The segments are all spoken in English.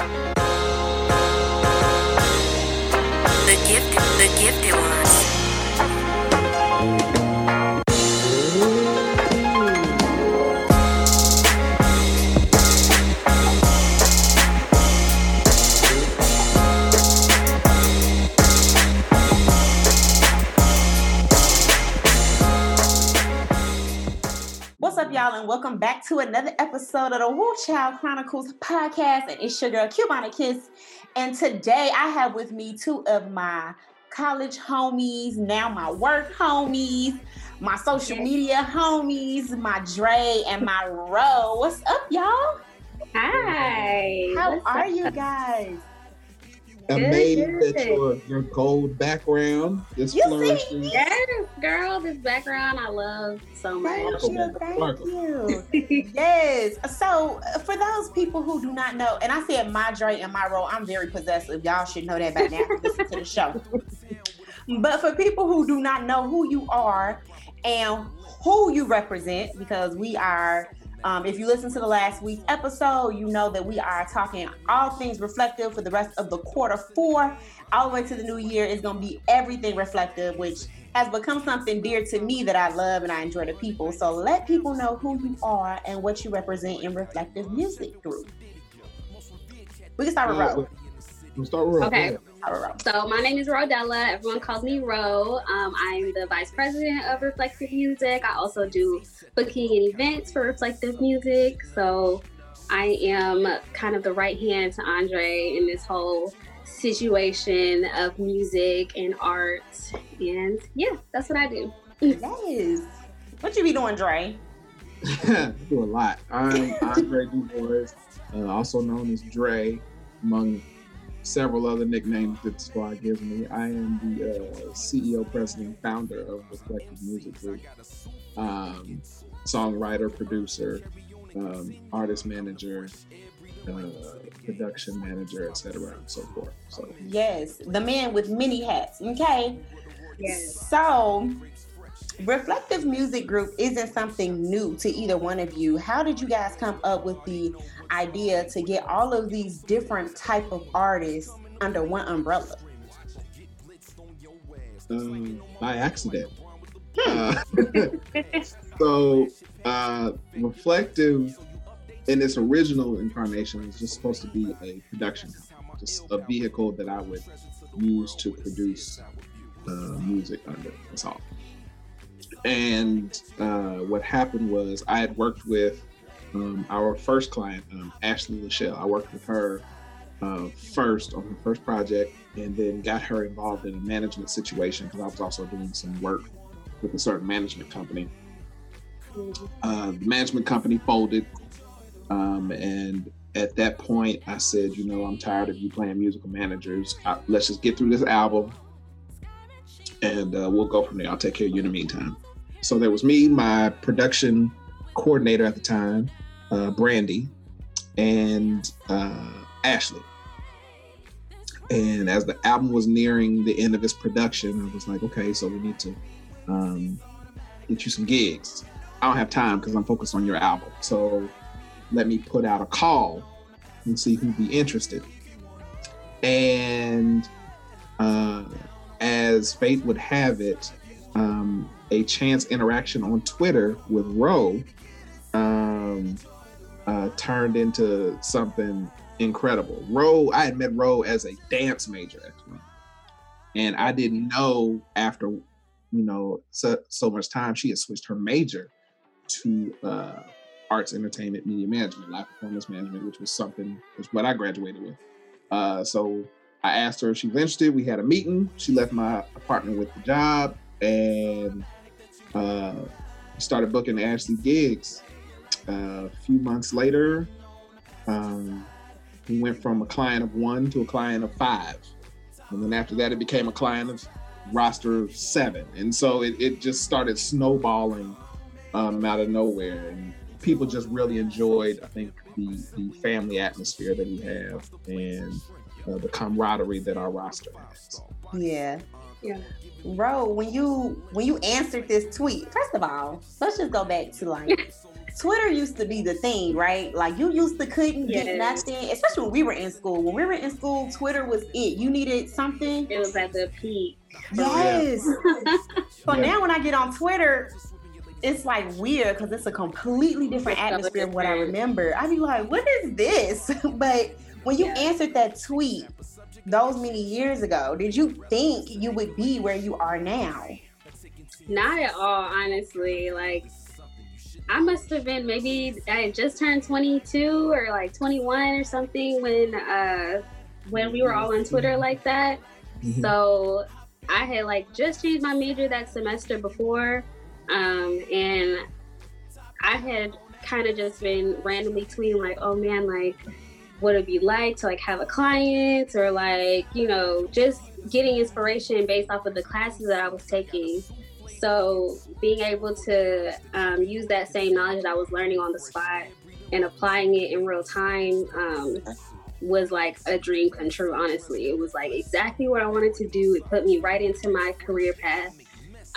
The gifted, the gifted ones. Welcome back to another episode of the Woo Child Chronicles podcast. And it's your girl, Cubana Kiss. And today I have with me two of my college homies, now my work homies, my social media homies, my Dre and my Ro. What's up, y'all? Hi. How What's are up? you guys? Good. amazed that your your gold background is You see? flourishing. Yes, girl, this background I love so much. Thank you, thank you. Yes. So, uh, for those people who do not know, and I said my Dre and my Ro, I'm very possessive. Y'all should know that by now. if Listen to the show. But for people who do not know who you are and who you represent, because we are, um, if you listen to the last week's episode, you know that we are talking all things reflective for the rest of the quarter four, all the way to the new year. is going to be everything reflective, which has become something dear to me that I love and I enjoy the people. So let people know who you are and what you represent in Reflective Music Group. We can start with Uh, Ro. We'll start with Ro. Okay. Go ahead. Start with Ro. So my name is Rodella. Everyone calls me Ro. Um, I'm the vice president of Reflective Music. I also do booking and events for Reflective Music. So I am kind of the right hand to Andre in this whole situation of music and art. And yeah, that's what I do. Yes. What you be doing, Dre? do a lot. I'm Andre DuBois, uh, also known as Dre, among several other nicknames that the squad gives me. I am the uh, CEO, president, founder of Reflective Music Group, um, songwriter, producer, um, artist manager, uh, production manager, etc., and so forth. So Yes, the man with many hats. Okay. Yes. So, Reflective Music Group isn't something new to either one of you. How did you guys come up with the idea to get all of these different type of artists under one umbrella? um, by accident. Uh, so, uh, reflective in its original incarnation was just supposed to be a production company, just a vehicle that I would use to produce uh, music under. That's all. And uh, what happened was I had worked with um, our first client, um, Ashley Lachelle. I worked with her uh, first on her first project and then got her involved in a management situation because I was also doing some work with a certain management company. Uh, the management company folded, um, and at that point, I said, you know, I'm tired of you playing musical managers. Uh, let's just get through this album, and uh, we'll go from there. I'll take care of you in the meantime. So there was me, my production coordinator at the time, uh, Brandy, and uh, Ashley. And as the album was nearing the end of its production, I was like, okay, so we need to um, get you some gigs. I don't have time because I'm focused on your album. So let me put out a call and see who'd be interested. And uh, as fate would have it, um, a chance interaction on Twitter with Ro um, uh, turned into something incredible. Ro, I had met Ro as a dance major actually, and I didn't know after you know so, so much time she had switched her major to uh, arts, entertainment, media management, live performance management, which was something was what I graduated with. Uh, so I asked her if she was interested. We had a meeting. She left my apartment with the job and uh, started booking Ashley gigs. Uh, a few months later, um, we went from a client of one to a client of five. And then after that, it became a client of roster of seven. And so it, it just started snowballing um, out of nowhere. And people just really enjoyed, I think, the, the family atmosphere that we have and uh, the camaraderie that our roster has. Yeah. Yeah. Ro, when you when you answered this tweet, first of all, let's just go back to like Twitter used to be the thing, right? Like you used to couldn't get Yes. nothing, especially when we were in school. When we were in school, Twitter was it. You needed something. It was at the peak. Oh, yes. so Yeah. now when I get on Twitter, it's like weird because it's a completely different It's atmosphere of what I remember. I'd be like, what is this? but when you Yeah. answered that tweet those many years ago, did you think you would be where you are now? Not at all, honestly. Like, I must have been maybe I had just turned 22 or like 21 or something when uh when we were all on Twitter like that. Mhm. So I had like just changed my major that semester before, um, and I had kind of just been randomly tweeting like, "Oh man, like, what it'd be like to like have a client or like you know just getting inspiration based off of the classes that I was taking." So being able to um, use that same knowledge that I was learning on the spot and applying it in real time um, was like a dream come true. Honestly, it was like exactly what I wanted to do. It put me right into my career path.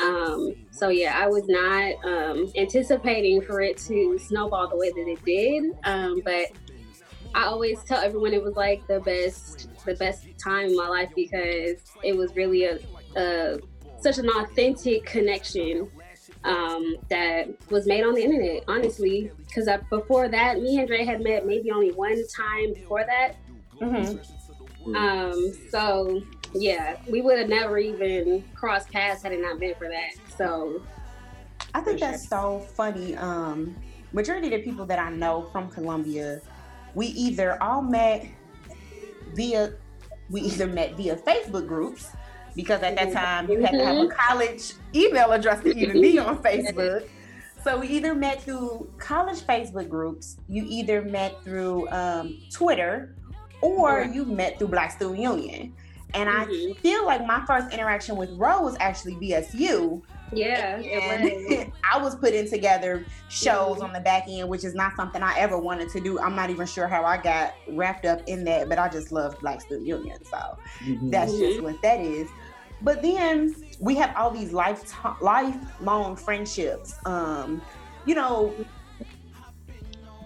Um, so yeah, I was not um, anticipating for it to snowball the way that it did. Um, but I always tell everyone it was like the best, the best time in my life because it was really a, a such an authentic connection um, that was made on the internet. Honestly, because before that, me and Dre had met maybe only one time before that. Mm-hmm. Um, so yeah, we would have never even crossed paths had it not been for that. So I think that's so funny. Um, majority of the people that I know from Columbia, we either all met via we either met via Facebook groups because at that time you had to have a college email address to even be on Facebook. So we either met through college Facebook groups, you either met through um, Twitter, or you met through Black Student Union. And I Mhm. feel like my first interaction with Ro was actually BSU yeah, it was. I was putting together shows on the back end, which is not something I ever wanted to do. I'm not even sure how I got wrapped up in that, but I just love Black Student Union, so Mhm. that's just Mhm. what that is. But then we have all these life lifelong friendships. Um, you know,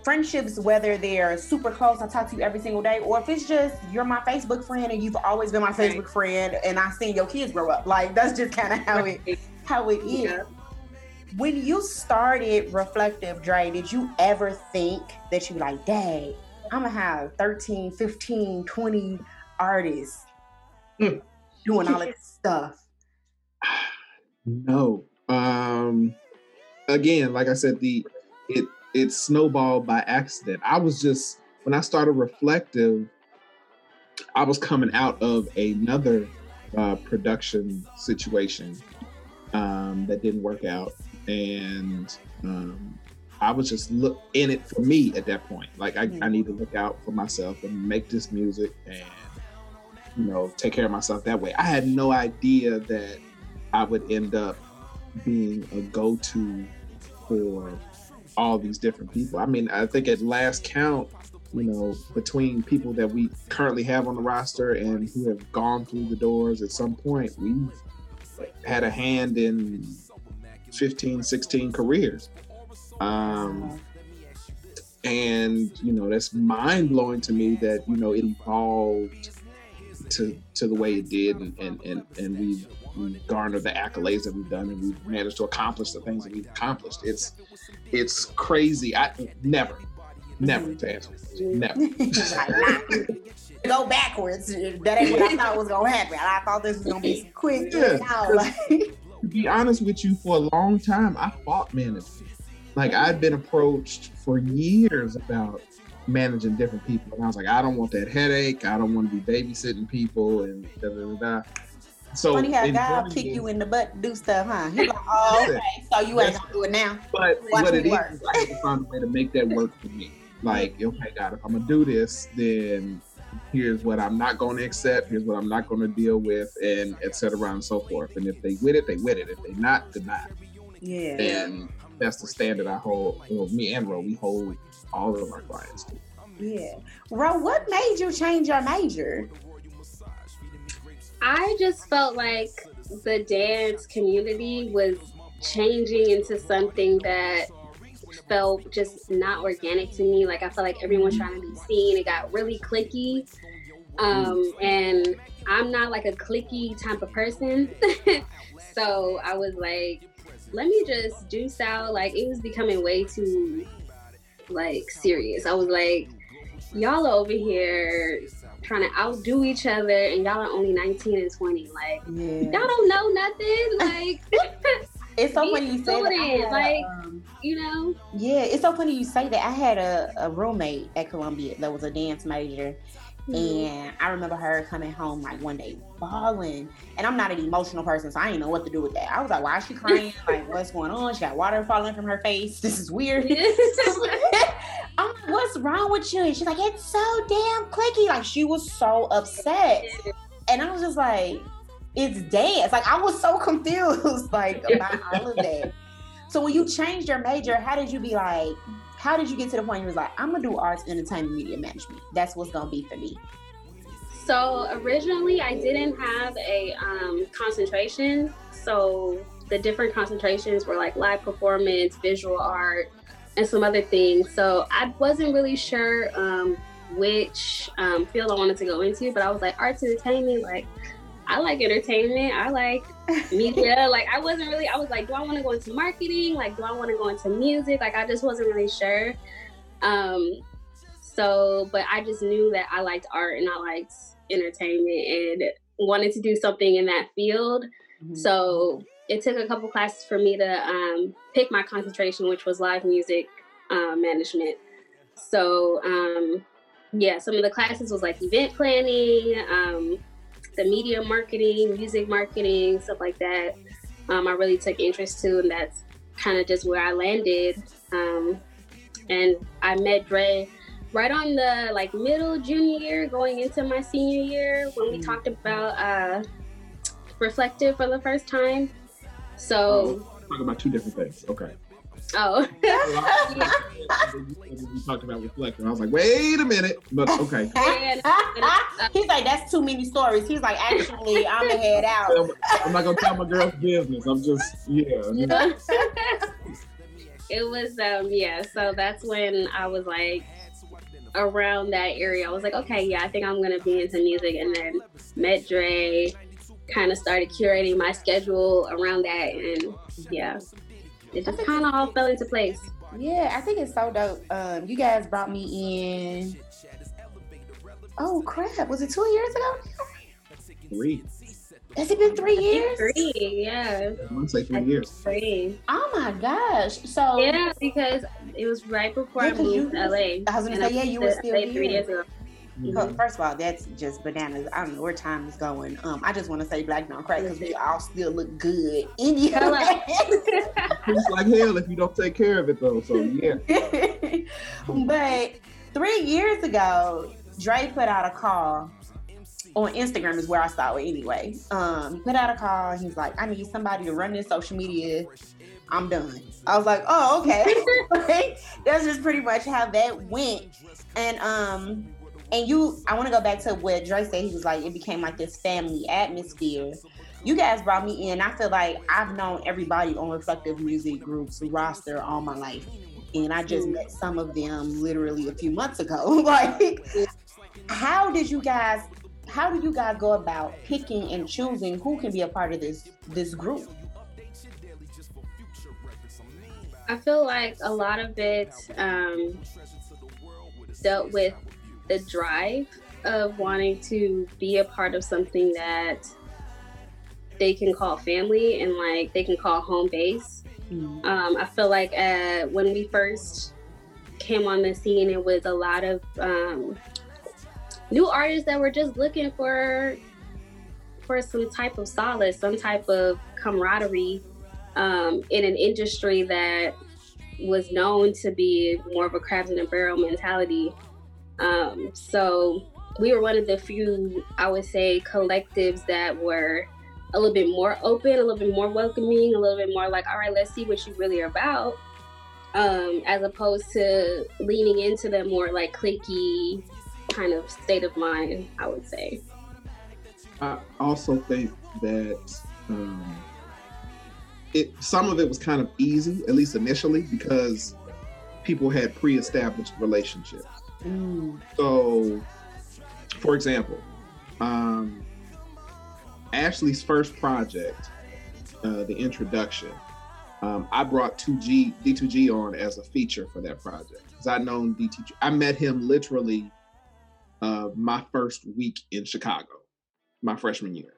friendships whether they're super close, I talk to you every single day, or if it's just you're my Facebook friend and you've always been my Right. Facebook friend, and I've seen your kids grow up. Like that's just kind of how it how it is. Yeah. When you started Reflective Dre, did you ever think that you like, dang, I'm gonna have 13, 15, 20 artists Hmm. doing all this stuff? No. Um again, like I said, the it it snowballed by accident. I was just when I started reflective, I was coming out of another uh, production situation um, that didn't work out, and um, I was just look in it for me at that point. Like I, I need to look out for myself and make this music and you know take care of myself that way. I had no idea that I would end up being a go-to for all these different people. I mean, I think at last count, you know, between people that we currently have on the roster and who have gone through the doors at some point, we've had a hand in 15, 16 careers. Um, and you know, that's mind blowing to me that, you know, it evolved to to the way it did and and and, and we've we garnered the accolades that we've done and we've managed to accomplish the things that we've accomplished. It's it's crazy. I never, never to answer never. Go backwards. That ain't what I thought was gonna happen. I thought this was gonna be quick. Yeah, out, like- to be honest with you, for a long time, I fought management. Like I'd been approached for years about managing different people, and I was like, I don't want that headache. I don't want to be babysitting people, and da da da. da. So, Funny how God kick you in the butt to do stuff, huh? He's like, oh, okay, so you ain't gonna do it now. But Watch what it is I had to find a way to make that work for me. Like, okay, God, if I'm gonna do this, then here's what I'm not going to accept. Here's what I'm not going to deal with, and et cetera, and so forth. And if they with it, they with it. If they not, then not. Yeah. And that's the standard I hold. Well, me and Ro, we hold all of our clients to. Yeah. Ro, what made you change your major? I just felt like the dance community was changing into something that felt just not organic to me. Like I felt like everyone trying to be seen. It got really clicky. Um, and I'm not like a clicky type of person. so I was like, let me just juice out. Like it was becoming way too like serious. I was like, y'all are over here trying to outdo each other and y'all are only 19 and 20. Like Yeah. y'all don't know nothing. Like It's so funny you say that. I student, had, like- um, you know. yeah, it's so funny you say that. I had a, a roommate at Columbia that was a dance major, and I remember her coming home like one day bawling. And I'm not an emotional person, so I didn't know what to do with that. I was like, "Why is she crying? like, what's going on? She got water falling from her face. This is weird." I'm like, "What's wrong with you?" And she's like, "It's so damn clicky." Like she was so upset, and I was just like, "It's dance." Like I was so confused, like about all of that. So when you changed your major, how did you be like? How did you get to the point you was like, I'm gonna do arts, entertainment, media management. That's what's gonna be for me. So originally, I didn't have a um, concentration. So the different concentrations were like live performance, visual art, and some other things. So I wasn't really sure um, which um, field I wanted to go into, but I was like arts entertainment. Like I like entertainment. I like media. like I wasn't really. I was like, do I want to go into marketing? Like, do I want to go into music? Like I just wasn't really sure. Um, so, but I just knew that I liked art and I liked entertainment and wanted to do something in that field. So it took a couple classes for me to um, pick my concentration, which was live music uh, management. So um, yeah, some of the classes was like event planning, um, the media marketing, music marketing, stuff like that. Um, I really took interest to, and that's kind of just where I landed. Um, and I met Dre right on the like middle junior year, going into my senior year when we Mm. talked about uh, reflective for the first time. So, Talking about two different things. Okay. Oh, we talked about reflection. I was like, wait a minute, but okay. and, He's like, that's too many stories. He's like, actually, I'm gonna head out. I'm not gonna tell my girl's business. I'm just yeah. it was um yeah. So that's when I was like around that area. I was like, okay, yeah, I think I'm gonna be into music, and then met Dre. Kind of started curating my schedule around that, and yeah, it just kind of all fell into place. Yeah, I think it's so dope. Um, you guys brought me in. Oh crap! Was it two years ago? Three. Has it been three years? Three, yeah, I want to say three years. three. Oh my gosh! So Yeah, because it was right before Yeah, I 'cause you moved to LA. I was gonna say, yeah, you were still LA here. three years ago. Well, First of all, that's just bananas. I don't know where time is going. Um, I just want to say black don't crack because we all still look good in you. Hello. It's like hell if you don't take care of it though. So yeah. but three years ago, Dre put out a call on Instagram is where I saw it anyway. Um, he put out a call. He's like, I need somebody to run this social media. I'm done. I was like, oh, okay. That's just pretty much how that went. And um, and you, I want to go back to what Dre said. He was like, it became like this family atmosphere. You guys brought me in. I feel like I've known everybody on Reflective Music Group's roster all my life and I just met some of them literally a few months ago. like, how did you guys? How do you guys go about picking and choosing who can be a part of this this group? I feel like a lot of it um, dealt with the drive of wanting to be a part of something that they can call family and like they can call home base. Um, I feel like uh, when we first came on the scene, it was a lot of um, new artists that were just looking for for some type of solace, some type of camaraderie um, in an industry that was known to be more of a crabs in a barrel mentality. Um, so we were one of the few, I would say, collectives that were a little bit more open, a little bit more welcoming, a little bit more like, all right, let's see what you really are about, um, as opposed to leaning into the more like clicky kind of state of mind, I would say. I also think that um, it some of it was kind of easy, at least initially, because people had pre-established relationships. So, for example, um, Ashley's first project, uh, the introduction, um, I brought 2G D2G on as a feature for that project because I'd known D2G. I met him literally uh, my first week in Chicago, my freshman year,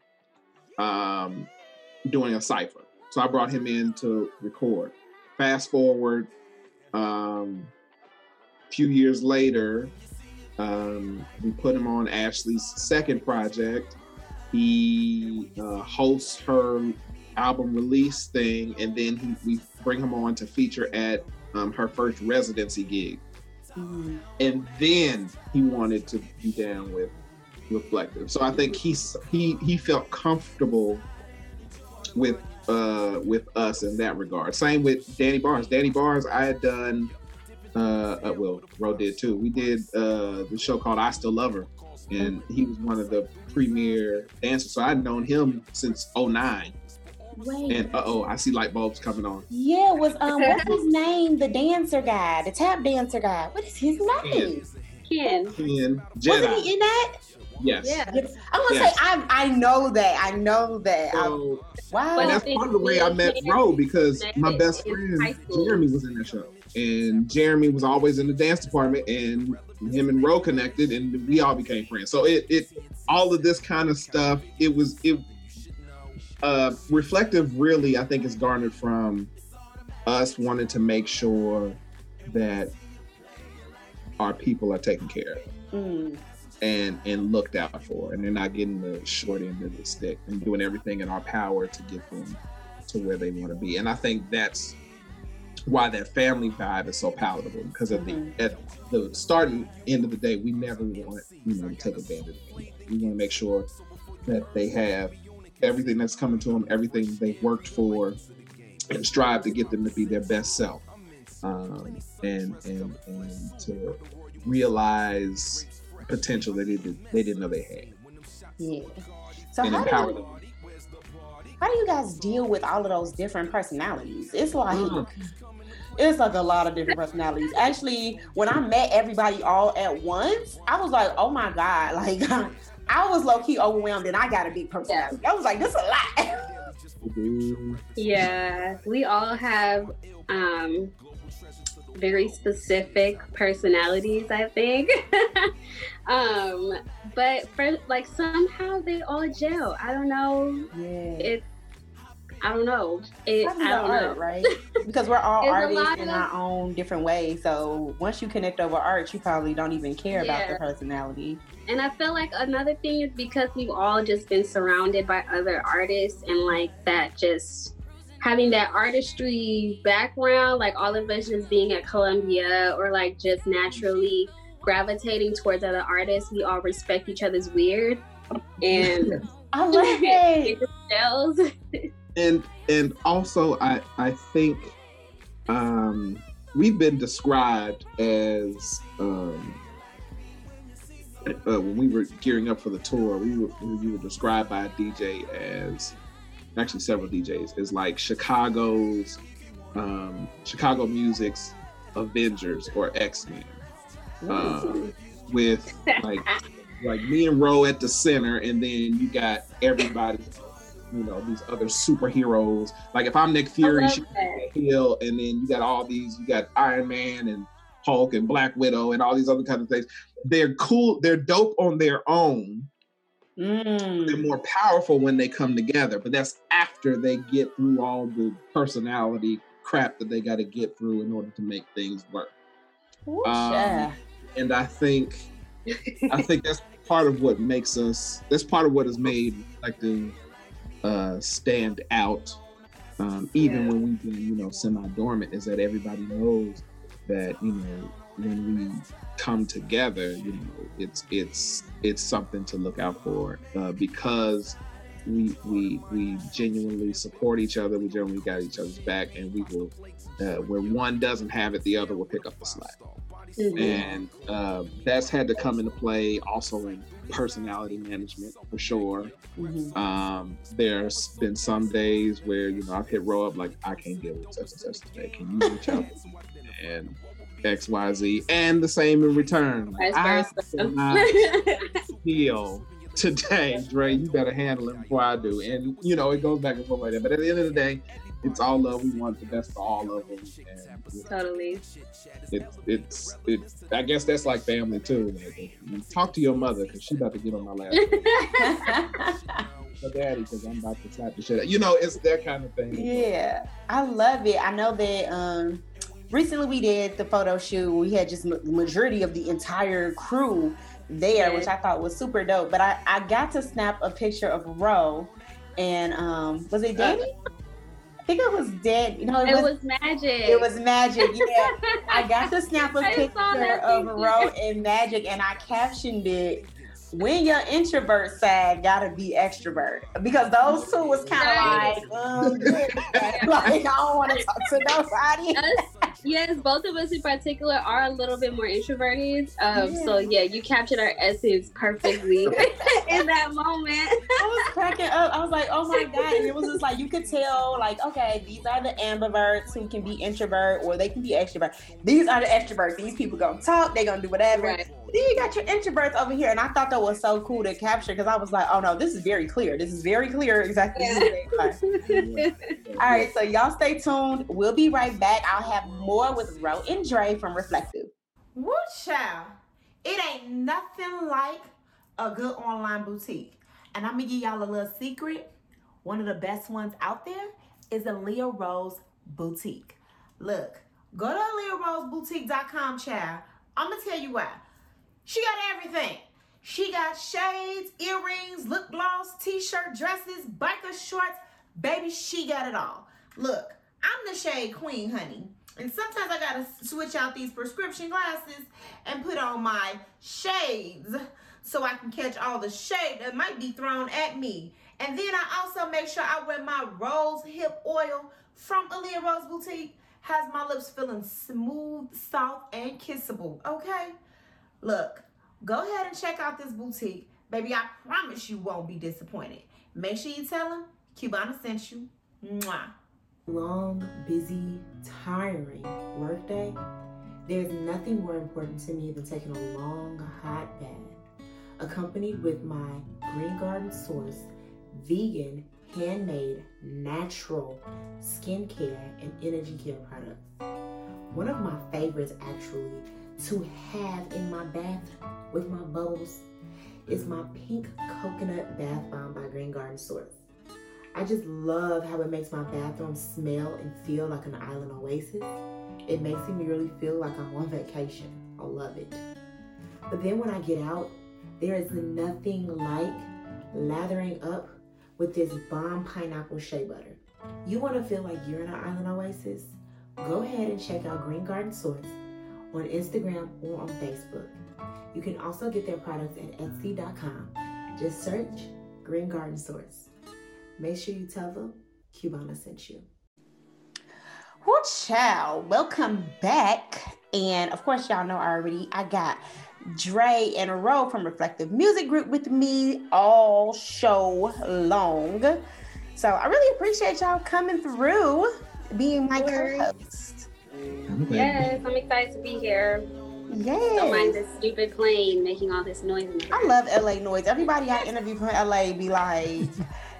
um, doing a cipher. So I brought him in to record. Fast forward, um, a few years later, um, we put him on Ashley's second project. He uh, hosts her album release thing, and then he, we bring him on to feature at um, her first residency gig. Mm. And then he wanted to be down with Reflective. So I think he's he he felt comfortable with uh with us in that regard. Same with Danny Barnes. Danny Barnes, I had done uh, uh well, Ro did too. We did uh the show called I Still Love Her, and he was one of the premier dancers. So I'd known him since 09. Wait. And uh oh, I see light bulbs coming on. Yeah, was um what's his name? The dancer guy, the tap dancer guy. What is his name? Ken. Ken Wasn't he in that? Yes. Yeah. I'm gonna Yes. say I I know that. I know that. So, wow. and that's part of the way I met Ro because my best friend. Jeremy was in that show, and Jeremy was always in the dance department, and him and Ro connected, and we all became friends. So it it all of this kind of stuff. It was it. Uh, reflective really, I think, is garnered from us wanting to make sure that our people are taken care of Mm. and and looked out for, and they're not getting the short end of the stick, and doing everything in our power to get them to where they want to be. And I think that's why that family vibe is so palatable because at the at the start and end of the day, we never want you know to take advantage. of them. We want to make sure that they have everything that's coming to them, everything they've worked for, and strive to get them to be their best self, um, and and and to realize potential that they, didn't, they didn't know they had, Yeah. So and how do, empower you, them. How do you guys deal with all of those different personalities? It's like Mm. it's like a lot of different personalities. Actually, when I met everybody all at once, I was like, oh my god, like I was low key overwhelmed, and I got a big personality. I was like, this is a lot. Yeah, we all have um, very specific personalities, I think. um, but for like somehow they all gel. I don't know. yeah. It's I don't know. It, I don't art, know. right? Because we're all artists in of- our own different ways. So once you connect over art, you probably don't even care about the personality. And I feel like another thing is because we've all just been surrounded by other artists and like that just having that artistry background, like all of us just being at Columbia or like just naturally gravitating towards other artists, we all respect each other's weird and I love it it. just gels. and and also I I think um, we've been described as um, uh, when we were gearing up for the tour, we were we were described by a DJ as actually several DJs as like Chicago's um, Chicago music's Avengers or X Men, um, with like like me and Ro at the center, and then you got everybody, you know, these other superheroes. Like if I'm Nick Fury, love she that. Hill, and then you got all these, you got Iron Man and Hulk and Black Widow and all these other kind of things. They're cool, they're dope on their own. They're Mm. more powerful when they come together, but that's after they get through all the personality crap that they got to get through in order to make things work. Ooh, Um, yeah. And I think I think that's part of what makes us. That's part of what has made like the uh, stand out, um, even Yeah. when we've been you know semi dormant. Is that everybody knows that you know when we come together, you know it's it's it's something to look out for uh, because we we we genuinely support each other. We genuinely got each other's back, and we will. Uh, where one doesn't have it, the other will pick up the slack Mhm. and uh, that's had to come into play also in personality management for sure. Mhm. Um, there's been some days where you know I've hit Ro up like I can't deal with such and such today. Can you reach out? and XYZ and the same in return. Vice I cannot feel today, Dre, you better handle it before I do. And you know, it goes back and forth like that. But at the end of the day, it's all love. We want the best for all of them. And totally. it's it's it's I guess that's like family too. Like, talk to your mother because she about to get on my last my daddy because I'm about to slap the shit out. You know, it's that kind of thing. yeah, I love it. I know that um recently we did the photo shoot. We had just ma- majority of the entire crew there, Yeah. which I thought was super dope. But I I got to snap a picture of Ro, and um was it Danny? I think it was dead. You know, it, It was, was magic. it was magic. Yeah, I got the snap a I picture of picture. Ro and Magic, and I captioned it. When your introvert side gotta be extrovert, because those two was kind of Right. like, um, like I don't want to talk to nobody. Yes, both of us in particular are a little bit more introverted. Um, So yeah, you captured our essence perfectly in that moment. I was cracking up. I was like, oh my God. And it was just like, you could tell, like, okay, these are the ambiverts who can be introvert or they can be extrovert. These are the extroverts. These people gonna talk, they gonna do whatever. Right. Then you got your introverts over here. And I thought that was so cool to capture because I was like, oh no, this is very clear. This is very clear exactly. Yeah. what they are. All right, so y'all stay tuned. We'll be right back. I'll have more with Ro and Dre from Reflective. Woo child. It ain't nothing like a good online boutique. And I'm gonna give y'all a little secret. One of the best ones out there is Aaliyah Rose Boutique. Look, go to AleahRoseBoutique.com, child. I'm gonna tell you why. She got everything. She got shades, earrings, lip gloss, t-shirt, dresses, biker shorts. Baby, she got it all. Look, I'm the shade queen, honey. And sometimes I gotta switch out these prescription glasses and put on my shades so I can catch all the shade that might be thrown at me. And then I also make sure I wear my rose hip oil from Aaliyah Rose Boutique. Has my lips feeling smooth, soft, and kissable. Okay? Look, go ahead and check out this boutique. Baby, I promise you won't be disappointed. Make sure you tell them Cubana sent you. Mwah. long, busy, tiring workday, there's nothing more important to me than taking a long, hot bath, accompanied with my Green Garden Source vegan, handmade, natural skincare and energy care products. One of my favorites, actually, to have in my bath with my bubbles is my pink coconut bath bomb by Green Garden Source. I just love how it makes my bathroom smell and feel like an island oasis. It makes me really feel like I'm on vacation. I love it. But then when I get out, there is nothing like lathering up with this bomb pineapple shea butter. You want to feel like you're in an island oasis? Go ahead and check out Green Garden Source on Instagram or on Facebook. You can also get their products at Etsy.com. Just search Green Garden Source. Make sure you tell them Cubana sent you. Woo child, welcome back. And of course, y'all know already, I got Dre and Ro from Reflective Music Group with me all show long. So I really appreciate y'all coming through, being my course. co-host. I'm. Yes, I'm excited to be here. Yes. Don't mind this stupid plane making all this noise. in the I love LA noise. Everybody I interview from LA be like,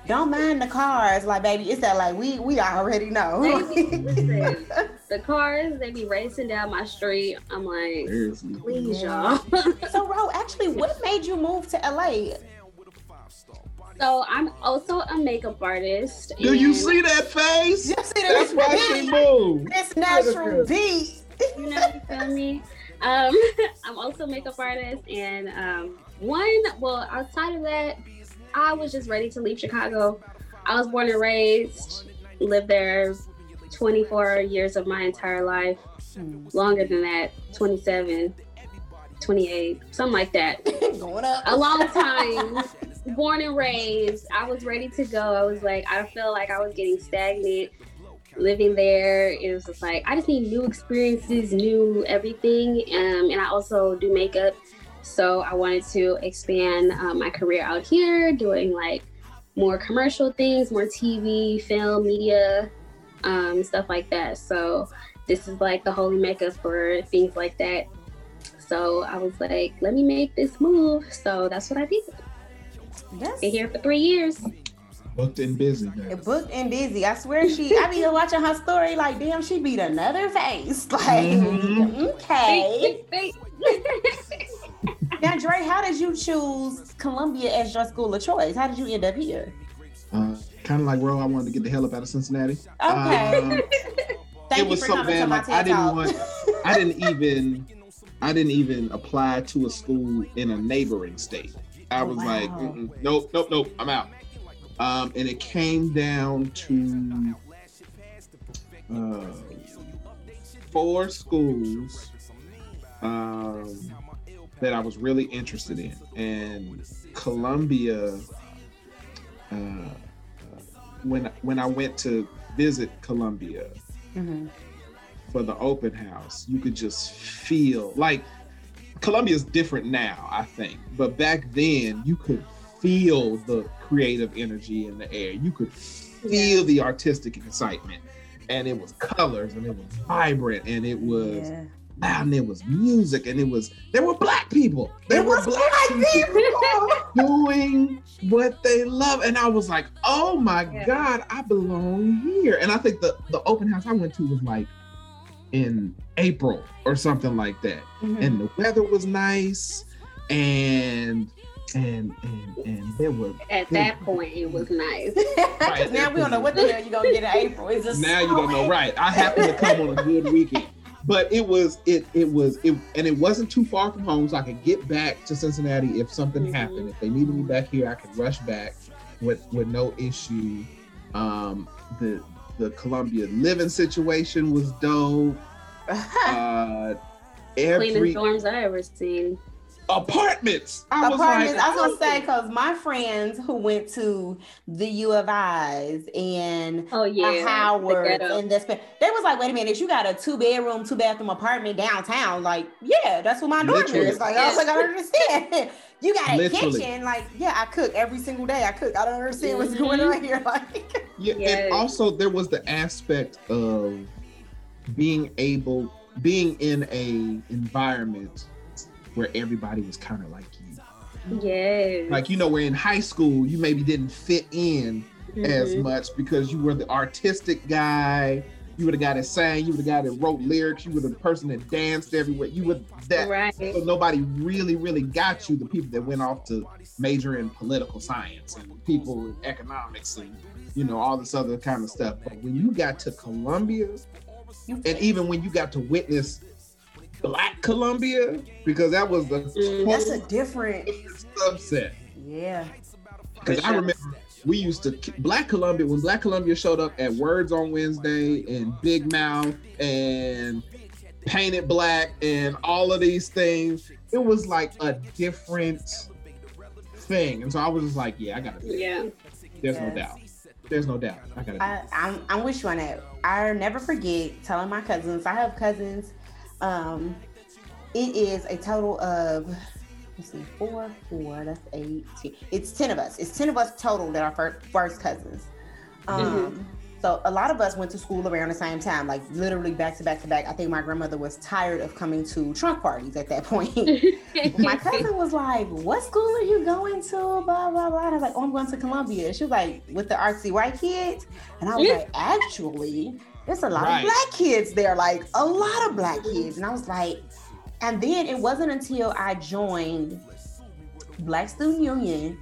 don't mind the cars. Like, baby, it's LA. We we already know. Baby, listen, the cars, they be racing down my street. I'm like, Seriously. please, y'all. so, Ro, actually, what made you move to LA? So I'm also a makeup artist. Do you see that face? You see That's why she this, moved. this natural beat. You know, you feel me? Um, I'm also a makeup artist, and um, one, well, outside of that, I was just ready to leave Chicago. I was born and raised, lived there 24 years of my entire life, longer than that, 27, 28, something like that. Going up. a long time born and raised i was ready to go i was like i feel like i was getting stagnant living there it was just like i just need new experiences new everything um, and i also do makeup so i wanted to expand um, my career out here doing like more commercial things more tv film media um, stuff like that so this is like the holy mecca for things like that. So I was like, let me make this move. So that's what I did. Yes. Been here for three years. Booked and busy. man. Booked and busy. I swear she. I be watching her story like, damn, she beat another face. Like, Mhm. okay. Thank- Now, Dre, how did you choose Columbia as your school of choice? How did you end up here? Uh, kind of like Ro, I wanted to get the hell up out of Cincinnati. Okay. Um, Thank it you was for so coming to bad. my Like I didn't want. I didn't even. I didn't even apply to a school in a neighboring state. I Oh, was like, wow. Mm-mm, nope, nope, nope. I'm out. Um, and it came down to uh, four schools um, that I was really interested in, and Columbia. Uh, when when I went to visit Columbia Mhm. for the open house, you could just feel like Columbia's different now, I think, but back then you could feel the creative energy in the air. You could feel the artistic excitement, and it was colors, and it was vibrant, and it was Yeah. loud, and it was music, and it was there were black people. There were black people doing what they love, and I was like, oh my Yeah. god, I belong here. And I think the the open house I went to was like in April or something like that Mhm. and the weather was nice and and and and there were At that point, it was nice. Because now we don't know what the hell you're gonna get in April. It's just now you don't know right i happened to come on a good weekend but it was it it was it and it wasn't too far from home so i could get back to cincinnati if something Mhm. happened if they needed me back here i could rush back with with no issue um the the columbia living situation was dope uh Cleanest every dorms I ever seen. apartments i was apartments. like I was gonna oh. say because my friends who went to the U of I's and Oh yeah, a the Howard ghetto. and this, they was like, wait a minute, you got a two bedroom, two bathroom apartment downtown. Like, yeah, that's what my dorm Literally. is. Like, I was like, I don't understand. You got a Literally. kitchen, like, yeah, I cook every single day. I cook. I don't understand what's Mhm. going on here. Like, Yeah, Yes. and also there was the aspect of being able, being in a environment where everybody was kind of like you. Yes. Like you know, where in high school you maybe didn't fit in as Mhm. much because you were the artistic guy. You were the guy that sang. You were the guy that wrote lyrics. You were the person that danced everywhere. You were that. right. So nobody really, really got you. The people that went off to major in political science and people in economics and you know all this other kind of stuff. But when you got to Columbia, and even when you got to witness Black Columbia, because that was the Mhm. that's a different, subset. yeah. Because I remember we used to Black Columbia when Black Columbia showed up at Words on Wednesday and Big Mouth and Painted Black and all of these things. It was like a different thing, and so I was just like, yeah, I gotta. Yeah. There's no doubt. There's no doubt. I gotta. I. I'm, I'm with you on that. I'll never forget telling my cousins. I have cousins. Um, it is a total of let's see, four, four. That's eight. Ten. It's ten of us. It's ten of us total that are fir- first cousins. Um, so a lot of us went to school around the same time, like literally back to back to back. I think my grandmother was tired of coming to trunk parties at that point. my cousin was like, "What school are you going to?" Blah blah blah. And I was like, "Oh, I'm going to Columbia." She was like, "With the artsy white kids," and I was like, "Actually, there's a lot Right. of black kids there, like a lot of black kids." And I was like, and then it wasn't until I joined Black Student Union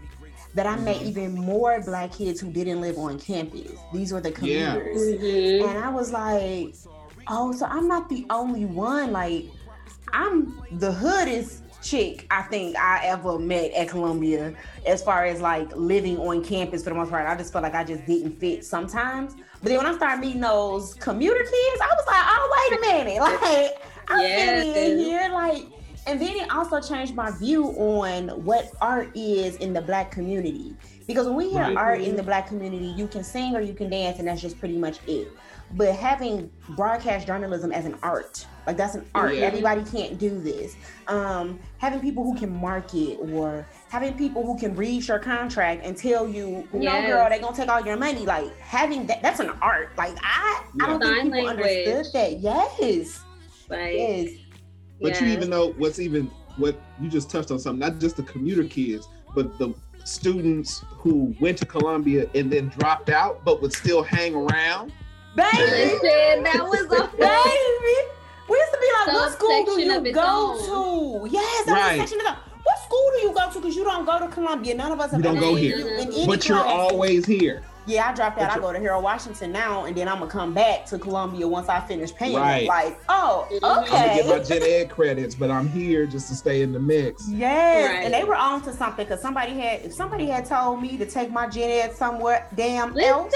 that I met even more black kids who didn't live on campus. These were the Yeah. commuters. Mhm. And I was like, oh, so I'm not the only one. Like, I'm the hoodest chick I think I ever met at Columbia as far as like living on campus for the most part. I just felt like I just didn't fit sometimes. But then when I started meeting those commuter kids, I was like, oh, wait a minute. Like, I'm fitting in here. Like, And then it also changed my view on what art is in the black community. Because when we hear Right. art in the black community, you can sing or you can dance, and that's just pretty much it. But having broadcast journalism as an art, like that's an art. Yeah. Everybody can't do this. Um, having people who can market or having people who can read your contract and tell you, no, Yes. girl, they gonna take all your money. Like having that, that's an art. Like I, I don't Yeah. think people Sign language. understood that. Yes, Like, yes. But you even know what's even what you just touched on something, not just the commuter kids, but the students who went to Columbia and then dropped out, but would still hang around. Baby, Listen, that was a baby. We used to be like, what school do you of its go to? Yes, that Right. was a section of the. What school do you go to? Because you don't go to Columbia. None of us have You don't go here. in any But you're class. always here. Yeah, I dropped out. I go to Harold Washington now, and then I'm gonna come back to Columbia once I finish paying. it. Right. Like, oh, okay. I'm gonna get my gen ed credits, but I'm here just to stay in the mix. Yes, Right. and they were on to something because somebody had if somebody had told me to take my gen ed somewhere damn else,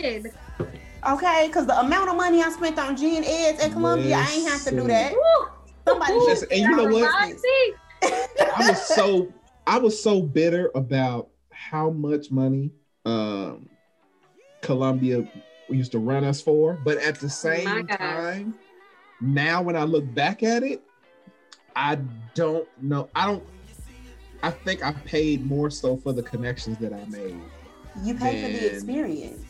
okay, because the amount of money I spent on gen eds at Columbia, I ain't have to do that. Woo. Somebody Woo. just And you know what? I was so I was so bitter about how much money um Columbia used to run us for, but at the same gosh. time, now when I look back at it, I don't know. I don't. I think I paid more so for the connections that I made. You pay for the experience.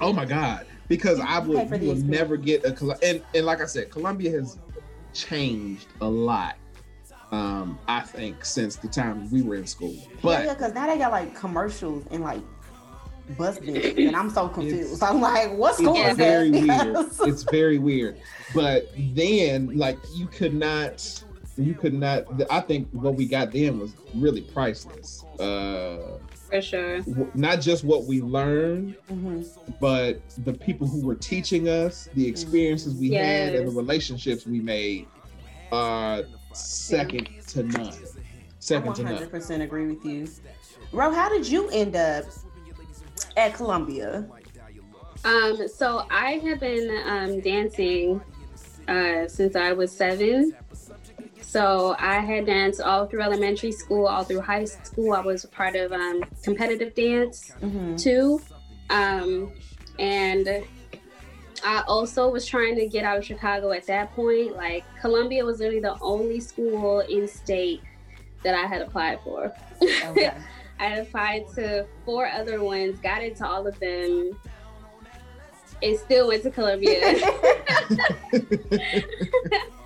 Oh my God! Because I You pay would, you would never get a and and like I said, Columbia has changed a lot. Um, I think since the time we were in school, but yeah, because now they got like commercials and like bus benches, and I'm so confused. It's- I'm like, what school it's very that? weird. It's very weird. But then, like, you could not, you could not. I think what we got then was really priceless. Uh, For sure. not just what we learned, Mhm. but the people who were teaching us, the experiences we had, and the relationships we made are second to none. I Second to none. 100% agree with you. Ro, how did you end up at Columbia? Um, so I have been um, dancing uh, since I was seven. So I had danced all through elementary school, all through high school. I was a part of um, competitive dance Mm-hmm. too. Um, and I also was trying to get out of Chicago at that point. Like Columbia was literally the only school in state that I had applied for. Okay. I applied to four other ones, got into all of them, and still went to Columbia.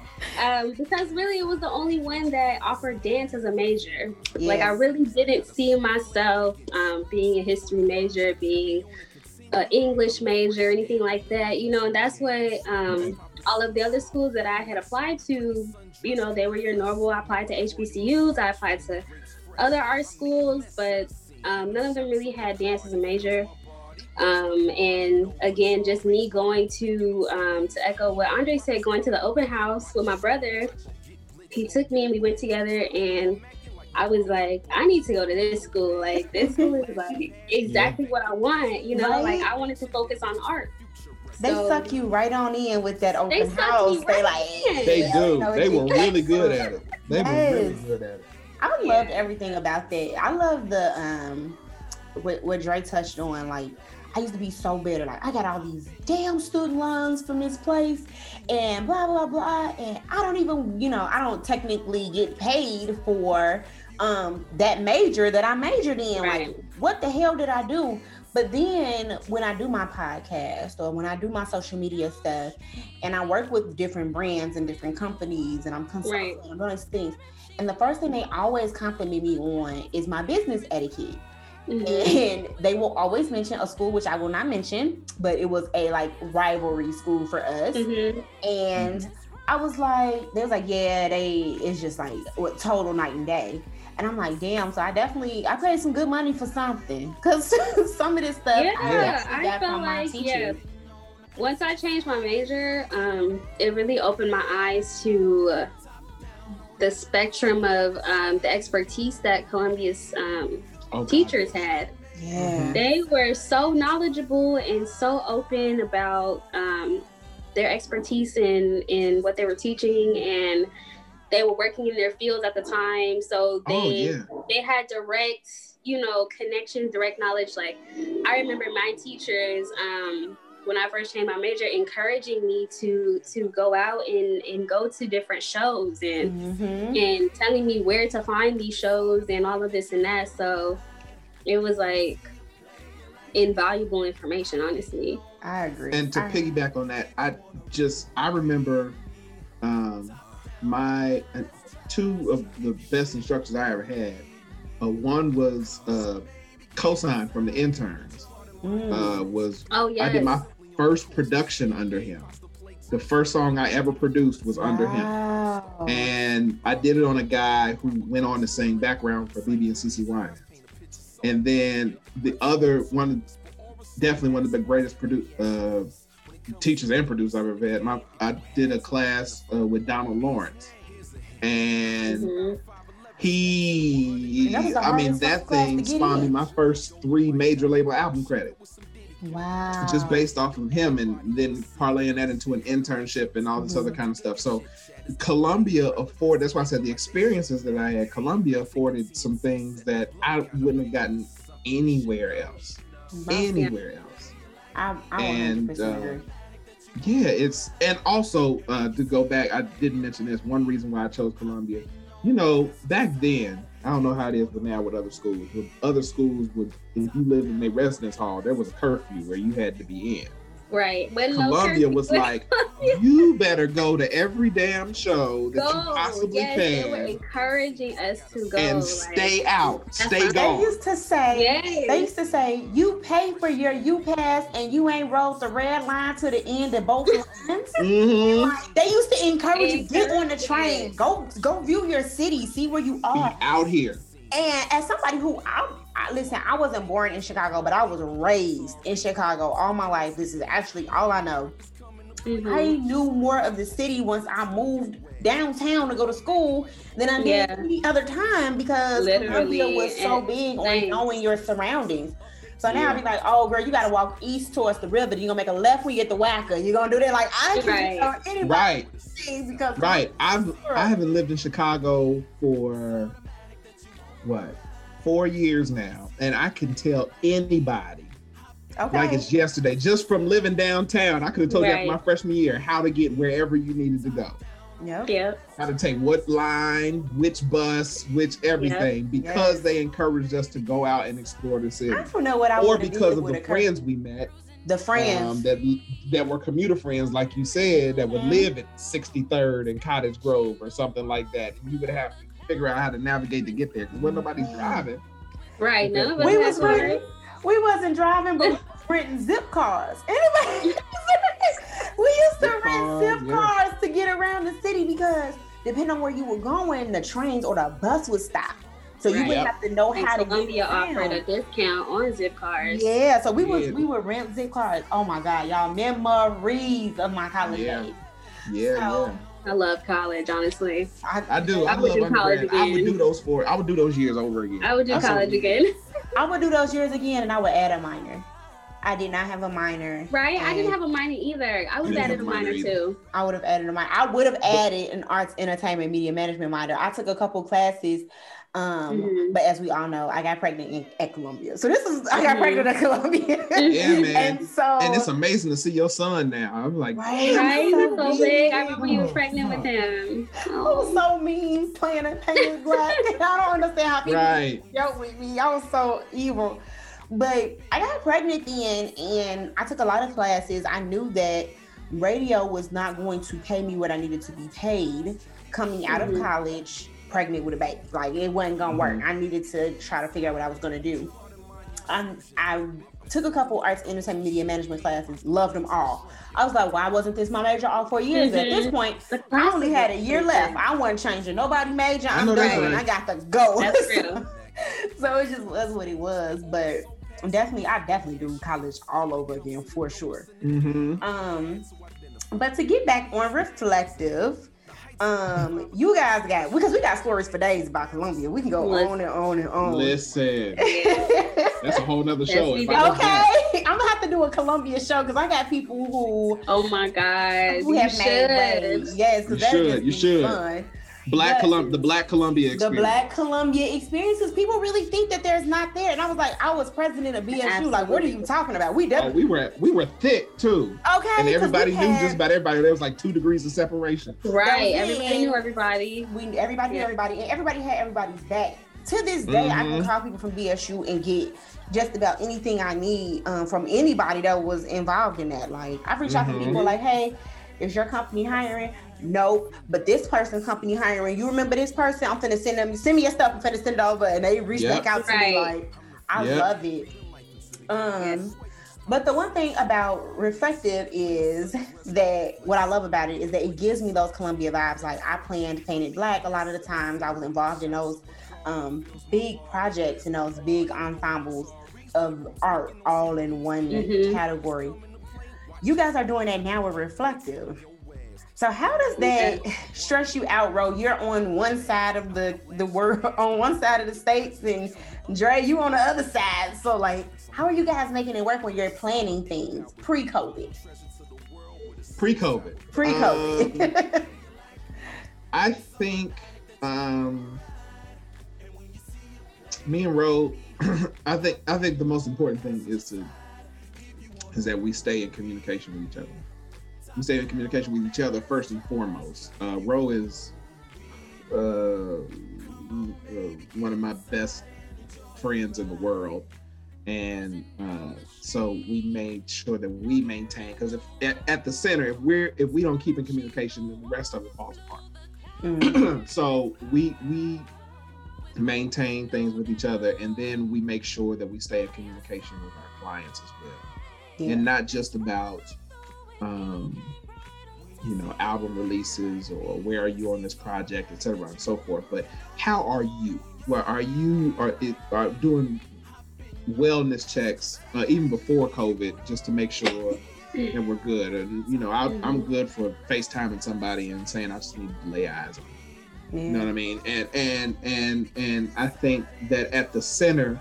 um, because really it was the only one that offered dance as a major. Like I really didn't see myself um, being a history major, being an English major, anything like that. You know, and that's what um, all of the other schools that I had applied to. You know, they were your normal. I applied to HBCUs. I applied to other art schools, but um, none of them really had dance as a major. Um, and again, just me going to um, to echo what Andre said, going to the open house with my brother. He took me and we went together, and I was like, I need to go to this school. Like this school is like exactly what I want. You know, Right. like I wanted to focus on art. They So- suck you right on in with that open suck house. you They like in. They Yeah, do. know They were really good at it. They were really good at it. I Yeah. loved everything about that. I love the um what what Dre touched on. Like I used to be so bitter. Like I got all these damn student loans from this place and blah blah blah. And I don't even, you know, I don't technically get paid for um that major that I majored in. Right. Like what the hell did I do? But then when I do my podcast or when I do my social media stuff and I work with different brands and different companies and I'm consulting Right. and doing these things. And the first thing they always compliment me on is my business etiquette. Mhm. And they will always mention a school, which I will not mention, but it was a like rivalry school for us. Mhm. And I was like, they was like, yeah, they it's just like what total night and day. And I'm like, damn. So I definitely I paid some good money for something because some of this stuff Yeah, I I felt like, yeah. Once I changed my major, um, it really opened my eyes to uh, the spectrum of um, the expertise that Columbia's um, Okay. teachers had. Yeah. They were so knowledgeable and so open about um, their expertise in in what they were teaching, and they were working in their fields at the time, so they Oh yeah. they had direct, you know, connections, direct knowledge. Like I remember my teachers, um, when I first changed my major, encouraging me to to go out and and go to different shows and Mhm. and telling me where to find these shows and all of this and that. So it was like invaluable information, honestly. I agree. And to I- piggyback on that, I just I remember um, my uh, two of the best instructors I ever had. Uh, one was uh, Kosine from the interns. Mm. Uh, was Oh I did my first production under him. The first song I ever produced was under him. And I did it on a guy who went on to sing background for BeBe and CeCe Winans. And then the other one, definitely one of the greatest produ- uh, teachers and producers I've ever had. My, I did a class uh, with Donald Lawrence, and Mhm. He, And that was the I mean, that thing spawned me my first three major label album credits wow. just based off of him and then parlaying that into an internship and all this other Mhm. kind of stuff. So Columbia afforded that's why I said the experiences that I had, Columbia afforded some things that I wouldn't have gotten anywhere else. Anywhere else. I, I And, uh. Yeah, it's and also uh to go back, I didn't mention this. One reason why I chose Columbia, you know, back then, I don't know how it is, but now with other schools, with other schools, would if you lived in a residence hall, there was a curfew where you had to be in. Right. When Columbia curfew- was like, you better go to every damn show that you go. possibly Yes, they were encouraging us to go. and like- stay out, stay what They used to say, Yes. they used to say, you pay for your U pass and you ain't rode the red line to the end of both lines. Mhm. They used to encourage you get on the train, go go view your city, see where you Be are. out here. And as somebody who I, I listen, I wasn't born in Chicago, but I was raised in Chicago all my life. This is actually all I know. Mhm. I knew more of the city once I moved downtown to go to school than I did Yeah. any other time because Columbia was so big on knowing your surroundings. So now Yeah. I be like, oh girl, you gotta walk east towards the river. You're gonna make a left when you get the Wacker. You're gonna do that. Like I can Right. tell anybody Right, because right. I've I haven't lived in Chicago for what four years now, and I can tell anybody okay. like it's yesterday just from living downtown. I could have told you after my freshman year how to get wherever you needed to go. Yep. Yep. how to take what line, which bus, which everything, because Yes. they encouraged us to go out and explore the city. I don't know what I Or because did of the a cur- friends we met, The friends. um, that that were commuter friends, like you said, that would Mhm. live at 63rd and Cottage Grove or something like that. You would have to figure out how to navigate to get there because when nobody's Mhm. driving. Right. None of us we was cars. we wasn't driving, but we was renting Zipcars. Anybody? we used to Zip rent cars, zip yeah. cars to get around the city because depending on where you were going, the trains or the bus would stop. So you would Yep. have to know And how to Columbia get offered a discount on Zipcars. Yeah, so we was we would rent Zipcars. Oh my god, y'all memories of my college Yeah. days. Yeah, So, yeah. I love college, honestly. I do. I, I would love do college undergrad. I would do those four. I would do those years over again. I would do That's college a- again. I would do those years again, and I would add a minor. I did not have a minor. Right? I didn't have a minor either. I would didn't added a a minor minor either. too. I would have added a minor. I would have added an arts, entertainment, media management minor. I took a couple classes, um, Mhm. but as we all know, I got pregnant in, at Columbia. So this is I got Mhm. pregnant at Columbia. Yeah, man. and so and it's amazing to see your son now. I'm like, Right. Right? He so big. I mean. remember you were pregnant with him. I was Oh. so mean playing a painted black. I don't understand how people right. joke with me. I was so evil. But I got pregnant then and I took a lot of classes. I knew that radio was not going to pay me what I needed to be paid coming out Mhm. of college pregnant with a baby. Like it wasn't gonna work. I needed to try to figure out what I was gonna do. Um, I took a couple arts, entertainment, media management classes, loved them all. I was like, why wasn't this my major all four years? At this Mhm. point, I only had a year left. I wasn't changing nobody major. I I'm done. right. I got to go. That's real. so it just was what it was. But definitely, I definitely do college all over again for sure. Mm-hmm. Um, but to get back on reflective, um, you guys got because we got stories for days about Columbia. We can go Listen. on and on and on. Listen, that's a whole nother show. we If. I was that- I'm gonna have to do a Columbia show because I got people who Oh my God. who You have made should. waves. Yes, You because that should, just you should. fun. Black the- Colum- the Black Columbia the. Black Columbia experiences. People really think that there's not there, and I was like, I was president of BSU. Like, what are you talking about? We Oh, definitely we were we were thick too, okay. And everybody we knew had- just about everybody. There was like two degrees of separation. Right. That was it. Everybody knew everybody. we everybody knew everybody and everybody had everybody's back. To this day, I can Mhm. call people from BSU and get just about anything I need um, from anybody that was involved in that. Like I've reached out to Mhm. people like, hey, is your company hiring? Nope. But this person company hiring. You remember this person? I'm finna send them send me your stuff, I'm finna send it over. And they reach Yep. back out to me like, I Yep. love it. Um Yes. but the one thing about reflective is that what I love about it is that it gives me those Columbia vibes. Like I planned Painted Black a lot of the times. I was involved in those um, big projects and those big ensembles of art all in one Mhm. category. You guys are doing that now with Reflective. So how does that stress you out, Ro? You're on one side of the the world, on one side of the states, and Dre, you on the other side. So like, how are you guys making it work when you're planning things pre-COVID? Pre-COVID. Pre-COVID. Um, I think um, me and Ro, I think I think the most important thing is to is that we stay in communication with each other. We stay in communication with each other first and foremost. Uh, Ro is uh, uh, one of my best friends in the world, and uh, so we made sure that we maintain because if at, at the center, if we're if we don't keep in communication, then the rest of it falls apart. Mm, so we we maintain things with each other and then we make sure that we stay in communication with our clients as well yeah. and not just about um you know album releases or where are you on this project etc and so forth but how are you well are you are, are doing wellness checks uh, even before covid just to make sure that we're good and you know I, i'm good for facetiming somebody and saying i just need to lay eyes on you. yeah. You know what I mean? And and and and I think that at the center,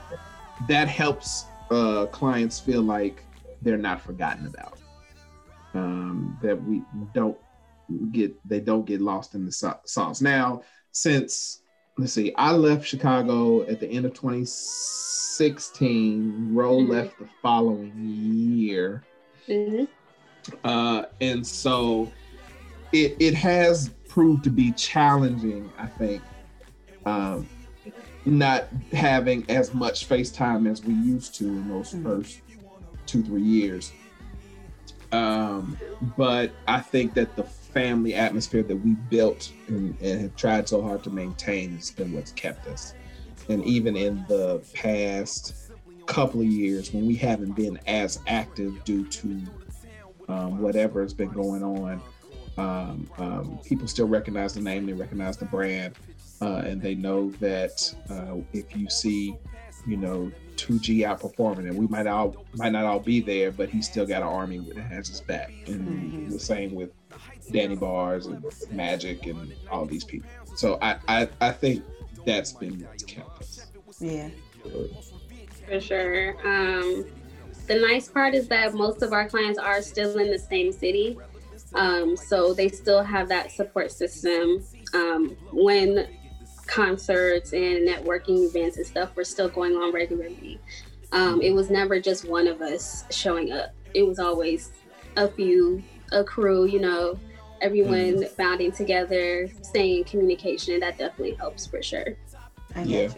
that helps uh, clients feel like they're not forgotten about. Um, that we don't get they don't get lost in the sau- sauce. Now, since let's see, I left Chicago at the end of 2016. Ro Mhm. left the following year Mhm. uh, and so it it has proved to be challenging. I think um, not having as much FaceTime as we used to in those Mhm. first two three years. Um, but I think that the family atmosphere that we built and, and have tried so hard to maintain has been what's kept us. And even in the past couple of years when we haven't been as active due to um, whatever has been going on, um, um, people still recognize the name, they recognize the brand, uh, and they know that uh, if you see, you know, 2G outperforming, and we might all might not all be there, but he's still got an army that has his back. And Mhm. the same with Danny Bars and Magic and all these people. So I I, I think that's been what's kept us. yeah. For sure. Um, the nice part is that most of our clients are still in the same city. Um, so they still have that support system. Um, when concerts and networking events and stuff were still going on regularly, um, it was never just one of us showing up. It was always a few, a crew, you know, everyone bounding together, staying in communication. That definitely helps for sure. I Yeah.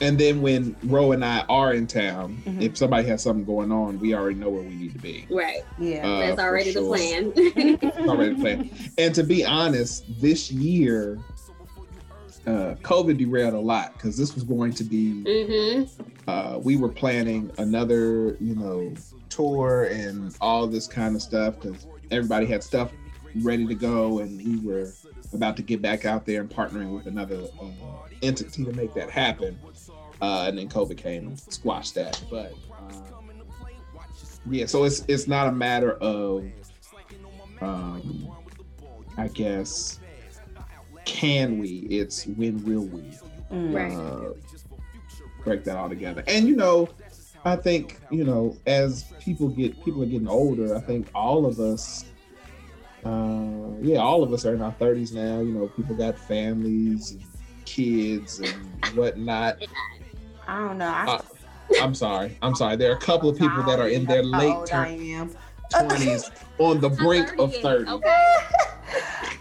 And then when Ro and I are in town, Mhm. if somebody has something going on, we already know where we need to be. Right. Yeah. Uh, That's for already sure. the plan. It's already planned. And to be honest, this year, uh, COVID derailed a lot because this was going to be. hmm Uh, we were planning another, you know, tour and all this kind of stuff because everybody had stuff ready to go, and we were about to get back out there and partnering with another uh, entity to make that happen. Uh, and then COVID came and squashed that. But um, yeah, so it's it's not a matter of, um, I guess, can we? It's when will we? Mm. Right. uh, break that all together. And you know, I think you know, as people get people are getting older, I think all of us uh, yeah, all of us are in our thirties now. You know, people got families, and kids, and whatnot. I don't know. I, Uh, I'm sorry. I'm sorry. There are a couple of people that are in their late old I twenties, on the brink of thirty. Okay.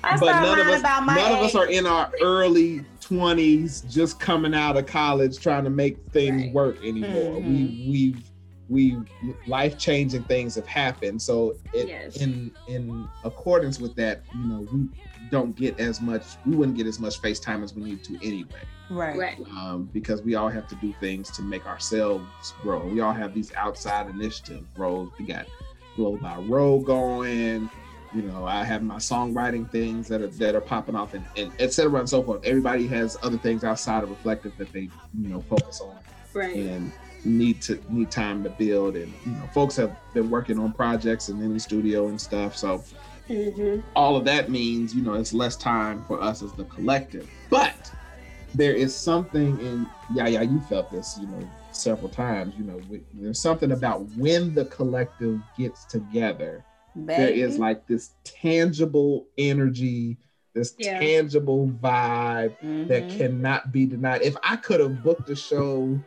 I but none of us about my none of us are in our early 20s just coming out of college trying to make things Right. work anymore Mhm. we we've we life changing things have happened so it, Yes. in in accordance with that you know we don't get as much we wouldn't get as much FaceTime as we need to anyway Right. Right. um, because we all have to do things to make ourselves grow. We all have these outside initiative roles. We got Glow by Ro going. You know, I have my songwriting things that are that are popping off, and, and et cetera and so forth. Everybody has other things outside of reflective that they you know focus on Right. and need to need time to build. And you know, folks have been working on projects and in the studio and stuff. So hmm all of that means, you know, it's less time for us as the collective. But there is something in yeah, yeah, you felt this, you know, several times. You know, we, there's something about when the collective gets together. There is like this tangible energy, this Yeah. tangible vibe that Mhm. cannot be denied. If I could have booked a show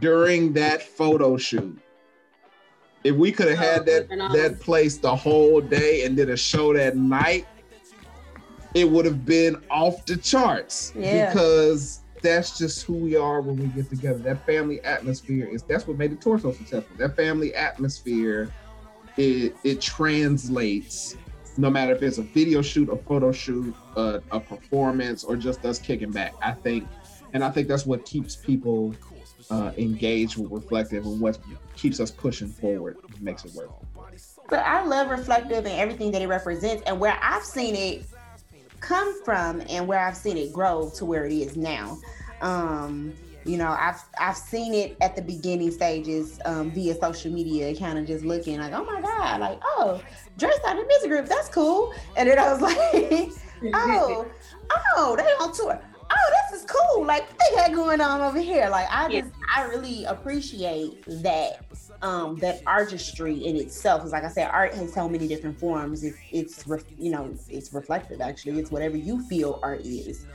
during that photo shoot, if we could have Oh, had that that place the whole day and did a show that night, it would have been off the charts Yeah. because that's just who we are when we get together. That family atmosphere is that's what made the tour so successful. That family atmosphere, it it translates no matter if it's a video shoot, a photo shoot, a, a performance, or just us kicking back. I think, and I think that's what keeps people uh, engaged with reflective and what keeps us pushing forward, makes it work. But I love reflective and everything that it represents, and where I've seen it come from, and where I've seen it grow to where it is now. Um, you know, I've I've seen it at the beginning stages um, via social media, kind of just looking like, oh my god, like oh, Dre started a music group, that's cool, and then I was like, oh, oh, they on tour. Oh, this is cool. Like what they got going on over here. Like I Yeah. just I really appreciate that um that artistry in itself. Is like I said, art has so many different forms. It's it's ref, you know it's reflective. Actually, it's whatever you feel art is.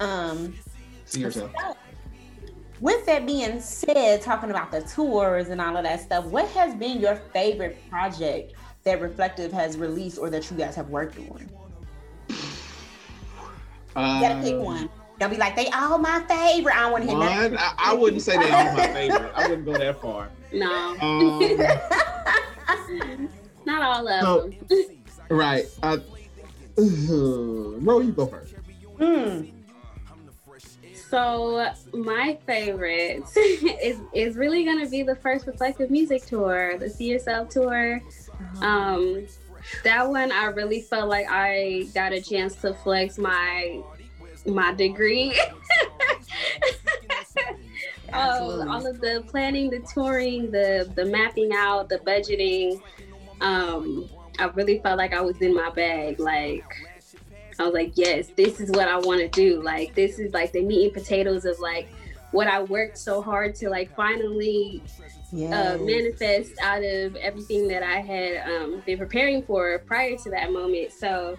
Um, See yourself. With that being said, talking about the tours and all of that stuff, what has been your favorite project that Reflective has released or that you guys have worked on? You gotta pick Um, one. Don't be like they all my favorite. I don't want to hear. One, I, I wouldn't say they all my favorite. I wouldn't go that far. No, Um, not all of So- them. right. Uh, Ro, you go first. Hmm. So my favorite is is really gonna be the first reflective music tour, the See Yourself tour. Um, that one I really felt like I got a chance to flex my my degree. All, all of the planning, the touring, the the mapping out, the budgeting. Um, I really felt like I was in my bag. Like I was like, yes, this is what I want to do. Like this is like the meat and potatoes of like what I worked so hard to like finally Yeah. uh, manifest out of everything that I had um, been preparing for prior to that moment. So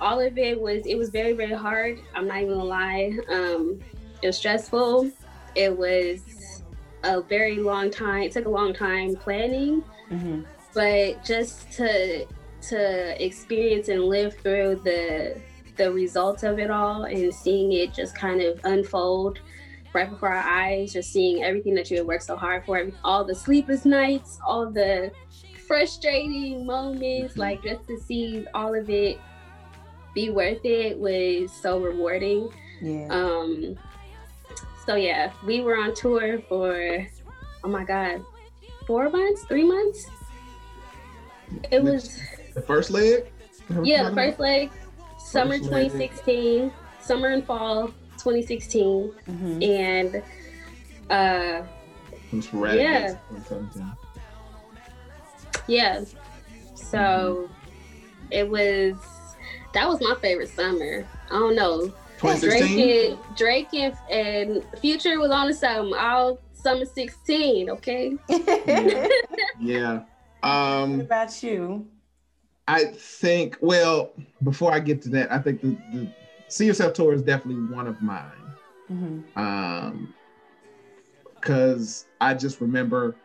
all of it was it was very very hard. I'm not even gonna lie. Um, it was stressful. It was a very long time. It took a long time planning, Mhm. but just to to experience and live through the the results of it all and seeing it just kind of unfold right before our eyes, just seeing everything that you had worked so hard for, all the sleepless nights, all the frustrating moments, like just to see all of it be worth it was so rewarding. Yeah. Um, so yeah, we were on tour for oh my god, four months, three months. It was The first leg? yeah, the first leg, summer First leg. 2016, summer and fall 2016, Mhm. and uh It was sporadic. Yeah. dates, 2017. yeah, so it was that was my favorite summer. I don't know. Drake 2016? and Drake and, and Future was on the summer all summer 16. Okay. Yeah. what Um, about you? I think, well, before I get to that, I think the, the See Yourself Tour is definitely one of mine. Mm-hmm. Um, because I just remember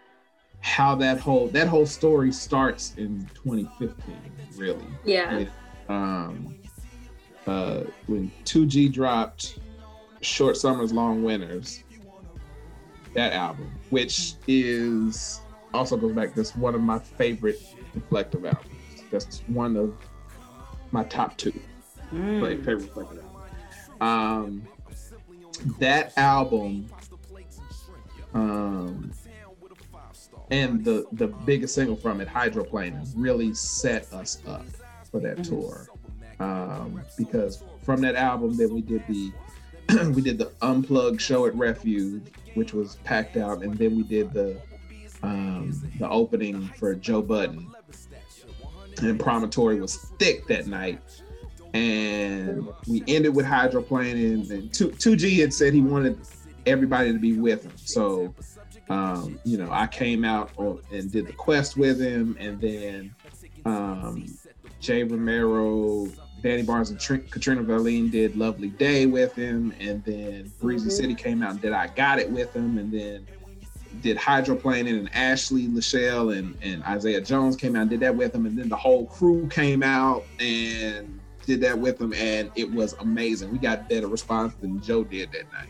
how that whole that whole story starts in 2015, really. Yeah. With, um, uh, when 2G dropped Short Summers, Long Winters, that album, which is also goes back. That's one of my favorite reflective albums. That's one of my top two Mm. like, favorite reflective album. Um, that album, um, and the the biggest single from it, Hydroplane, really set us up for that Mhm. tour. Um, because from that album, then we did the we did the unplugged show at Refuge, which was packed out, and then we did the um, the opening for Joe Budden. And Promontory was thick that night. And we ended with hydroplaning. And 2, 2G had said he wanted everybody to be with him. So, um, you know, I came out on, and did the quest with him. And then um, Jay Romero, Danny Bars, and Tr- Katrina Valine did Lovely Day with him. And then Breezy Mhm. City came out and did I Got It with him. And then did hydroplaning and Ashley Lachelle and, and Isaiah Jones came out and did that with them. And then the whole crew came out and did that with them. And it was amazing. We got better response than Joe did that night.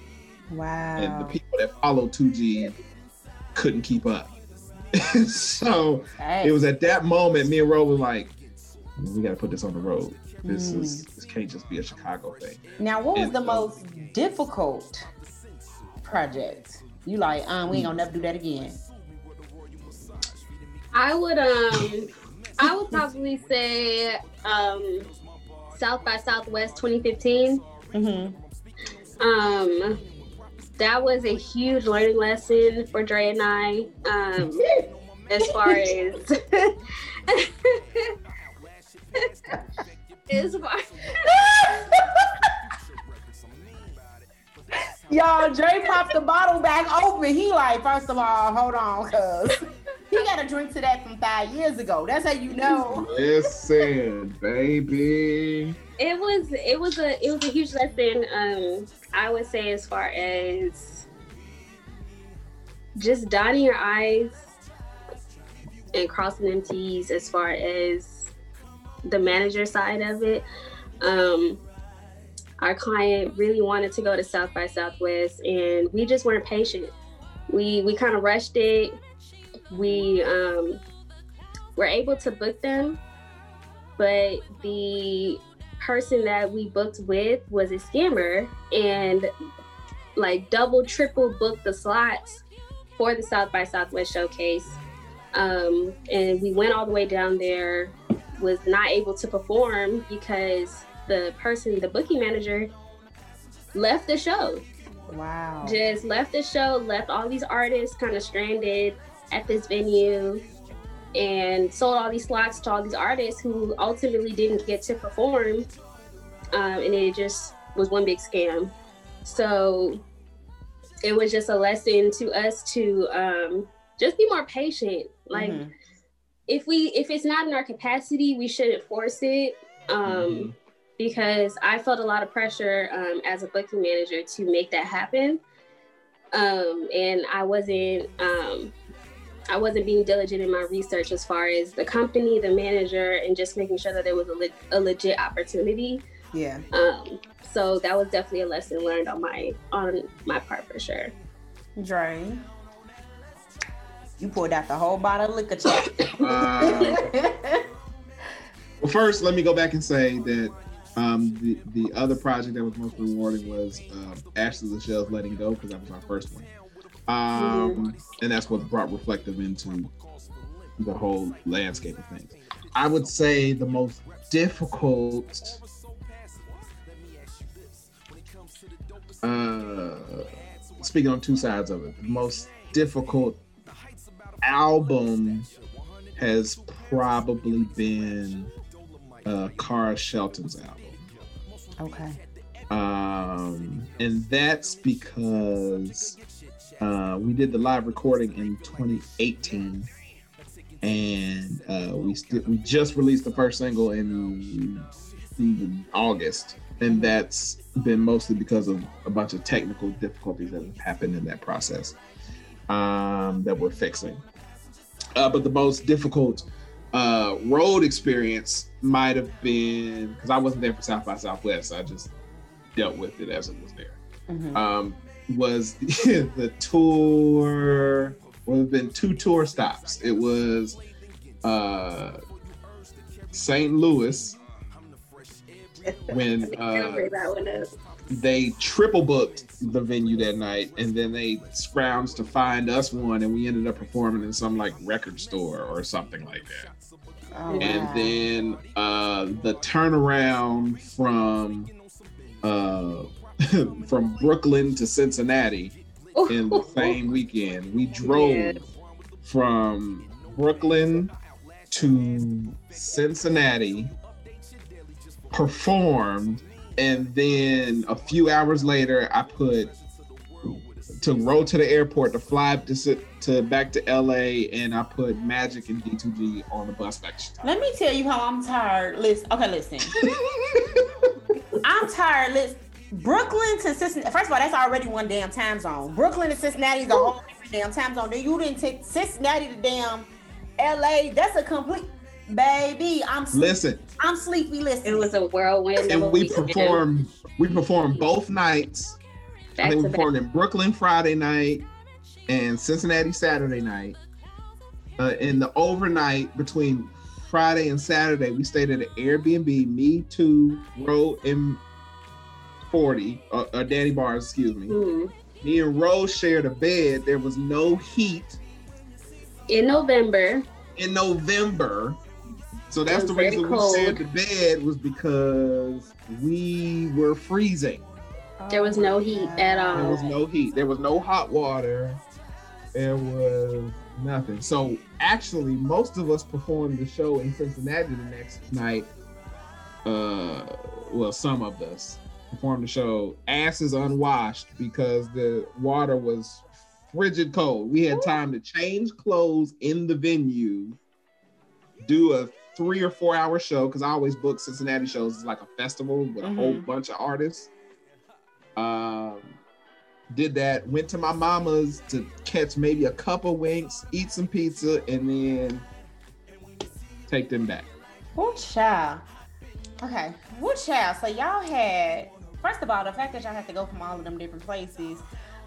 Wow. And the people that followed 2G couldn't keep up. so Hey. it was at that moment, me and Ro was like, we got to put this on the road. This Mm. is this can't just be a Chicago thing. Now, what was And the most difficult project? You like, um, we ain't gonna never do that again. I would um I would probably say um South by Southwest 2015. Mm-hmm. Um that was a huge learning lesson for Dre and I. Um as far as as far Y'all, Jay popped the bottle back open. He like, first of all, hold on, cause he got a drink to that from five years ago. That's how you know. Listen, baby. it was it was a it was a huge lesson um i would say as far as just dotting your i's and crossing them t's as far as the manager side of it um our client really wanted to go to south by southwest and we just weren't patient. We we kind of rushed it. We um were able to book them but the person that we booked with was a scammer and like double triple booked the slots for the south by southwest showcase um, and we went all the way down there was not able to perform because the person the booking manager left the show Wow. just left the show, left all these artists kind of stranded at this venue, and sold all these slots to all these artists who ultimately didn't get to perform. Um, and it just was one big scam. So it was just a lesson to us to um, just be more patient. Like Mhm. if we if it's not in our capacity, we shouldn't force it. Um, Mhm. Because I felt a lot of pressure um, as a booking manager to make that happen, um, and I wasn't um, I wasn't being diligent in my research as far as the company, the manager, and just making sure that there was a, le- a legit opportunity. Yeah. Um, so that was definitely a lesson learned on my on my part for sure. Drain. You pulled out the whole bottle of liquor. Uh, well, first, let me go back and say that um, the the other project that was most rewarding was um, Ashley Lachelle's "Letting Go" because that was our first one, um, and that's what brought Reflective into the whole landscape of things. I would say the most difficult. Uh, speaking on two sides of it, the most difficult album has probably been uh, Cara Shelton's album. Okay. Um, and that's because uh, we did the live recording in 2018 and uh, we st- we just released the first single in, in August, and that's been mostly because of a bunch of technical difficulties that have happened in that process um, that we're fixing. Uh, but the most difficult uh, road experience might have been because I wasn't there for South by Southwest. I just dealt with it as it was there. Mhm. Um, was the tour? Well, there've been two tour stops. It was uh, St. Louis when uh, bring that one up. they triple booked the venue that night and then they scrounged to find us one and we ended up performing in some like record store or something like that Oh, and wow. then uh the turnaround from uh from brooklyn to cincinnati in the same weekend we drove from brooklyn to cincinnati performed and then a few hours later i put took Ro to the airport to fly to sit to back to la and i put magic and d2g on the bus back. Let me tell you how I'm tired. Listen, okay, listen. I'm tired. Listen, Brooklyn to Cincinnati. First of all, that's already one damn time zone. Brooklyn to Cincinnati is a whole different damn time zone. Then you didn't take Cincinnati to damn LA. That's a complete baby. I'm sleep- listen I'm sleepy. Listen, It was a whirlwind. and we weekend. performed we performed both nights i back think to we performed in brooklyn friday night and cincinnati saturday night uh, in the overnight between friday and saturday we stayed at an airbnb me two Ro and 40 uh, uh, danny bars excuse me Mhm. me and rose shared a bed there was no heat In November, in November. So that's the reason cold. we shared the bed was because we were freezing. There was no heat at all. There was no heat. There was no hot water. There was nothing. So actually, most of us performed the show in Cincinnati the next night. Uh, well, some of us performed the show asses unwashed because the water was frigid cold. We had time to change clothes in the venue, do a three or four hour show because I always book Cincinnati shows. It's like a festival with a whole Mhm. bunch of artists. Um, did that. Went to my mama's to catch maybe a couple winks, eat some pizza, and then take them back. What child? Okay, what child? So y'all had first of all the fact that y'all had to go from all of them different places,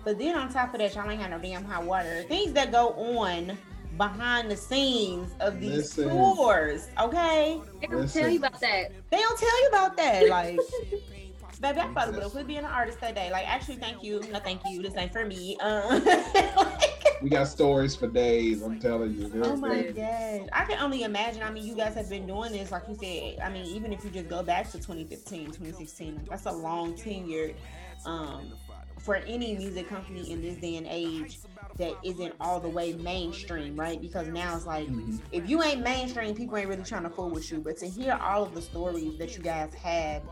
but then on top of that, y'all ain't had no damn hot water. Things that go on behind the scenes of these Listen. tours. Okay, They don't Listen. tell you about that. they don't tell you about that. Like, baby, I probably would have quit being an artist that day. Like, actually, thank you. No, thank you. This ain't for me. Uh, We got stories for days. I'm telling you. Oh my god. I can only imagine. I mean, you guys have been doing this, like you said. I mean, even if you just go back to 2015, 2016, that's a long tenure um, for any music company in this day and age that isn't all the way mainstream, right? Because now it's like, Mhm. if you ain't mainstream, people ain't really trying to fool with you. But to hear all of the stories that you guys had,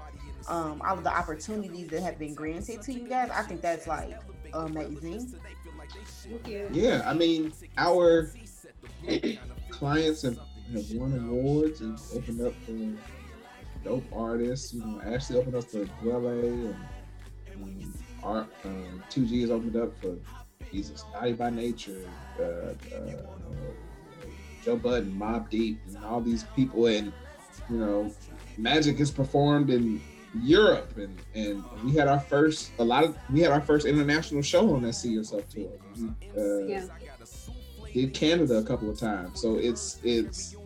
um, all of the opportunities that have been granted to you guys, I think that's like amazing. Yeah, I mean, our clients have, have won awards and opened up for dope artists. You know, Ashley opened up for Dwele and um, Art, um, 2G has opened up for Jesus, Naughty by Nature, uh, uh, Joe Budden, Mobb Deep, and all these people. And, you know, Magic is performed in Europe, and and we had our first a lot of we had our first international show on that See Yourself tour. We, uh, Yeah. did Canada a couple of times, so it's it's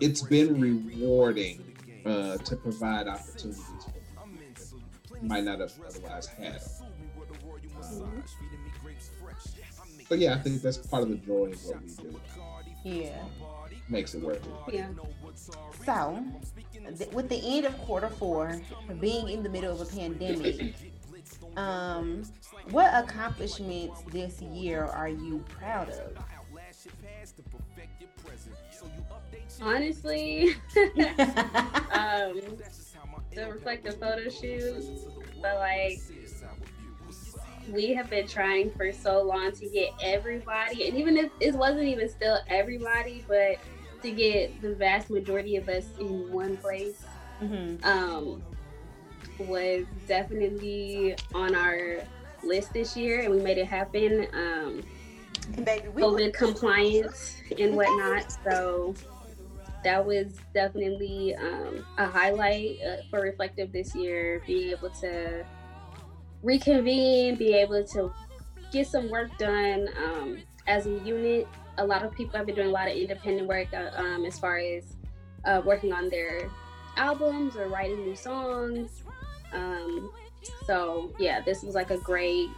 it's been rewarding uh, to provide opportunities for that might not have otherwise had. Um, but yeah, I think that's part of the joy of what we do. Yeah. Makes it worth it. Yeah. So, th- with the end of quarter four, being in the middle of a pandemic, um, what accomplishments this year are you proud of? Honestly, um, the reflective photo shoot, but like we have been trying for so long to get everybody, and even if it wasn't even still everybody, but to get the vast majority of us in one place Mhm. um, was definitely on our list this year, and we made it happen. Um, And baby, we COVID compliance and whatnot. So that was definitely um, a highlight uh, for Reflective this year, being able to reconvene, be able to get some work done um, as a unit. A lot of people have been doing a lot of independent work uh, um, as far as uh, working on their albums or writing new songs. Um, so yeah, this was like a great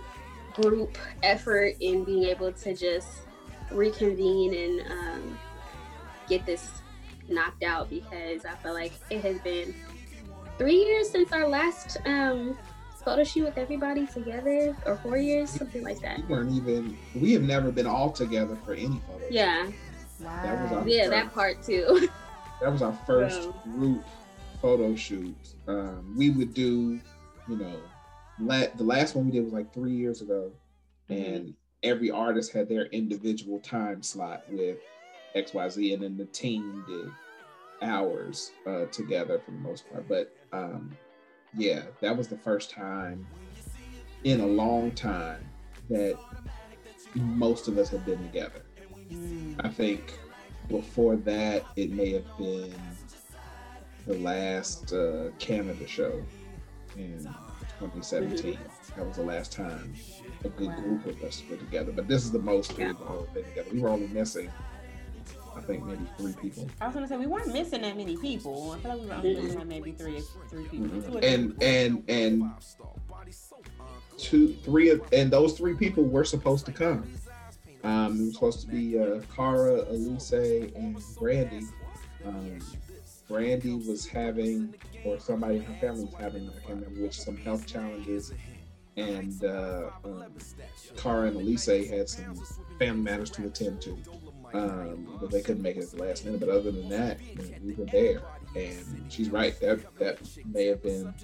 group effort in being able to just reconvene and um, get this knocked out because I feel like it has been three years since our last um, photo shoot with everybody together, or four years, something like that. We weren't even. We have never been all together for any photo. Yeah, That was wow. our- yeah, that part too. That was our first Wow. group photo shoot. Um, we would do, you know, la- the last one we did was like three years ago, and every artist had their individual time slot with XYZ, and then the team did hours uh, together for the most part. But um, yeah, that was the first time in a long time that most of us have been together. I think before that, it may have been the last uh, Canada show in 2017. That was the last time a good group of us were together. But this is the most Yeah. we've all been together. We were only missing, I think, maybe three people. I was gonna say we weren't missing that many people. I feel like we were only missing like maybe three, three people. Three. And and and two, three of, and those three people were supposed to come. Um, it was supposed to be uh, Cara, Elise, and Brandy. Um, Brandy was having, or somebody in her family was having, I can't remember which, some health challenges, and uh, um, Cara and Elise had some family matters to attend to. Um, but they couldn't make it at the last minute. But other than that, we were there. And she's right. That that may have been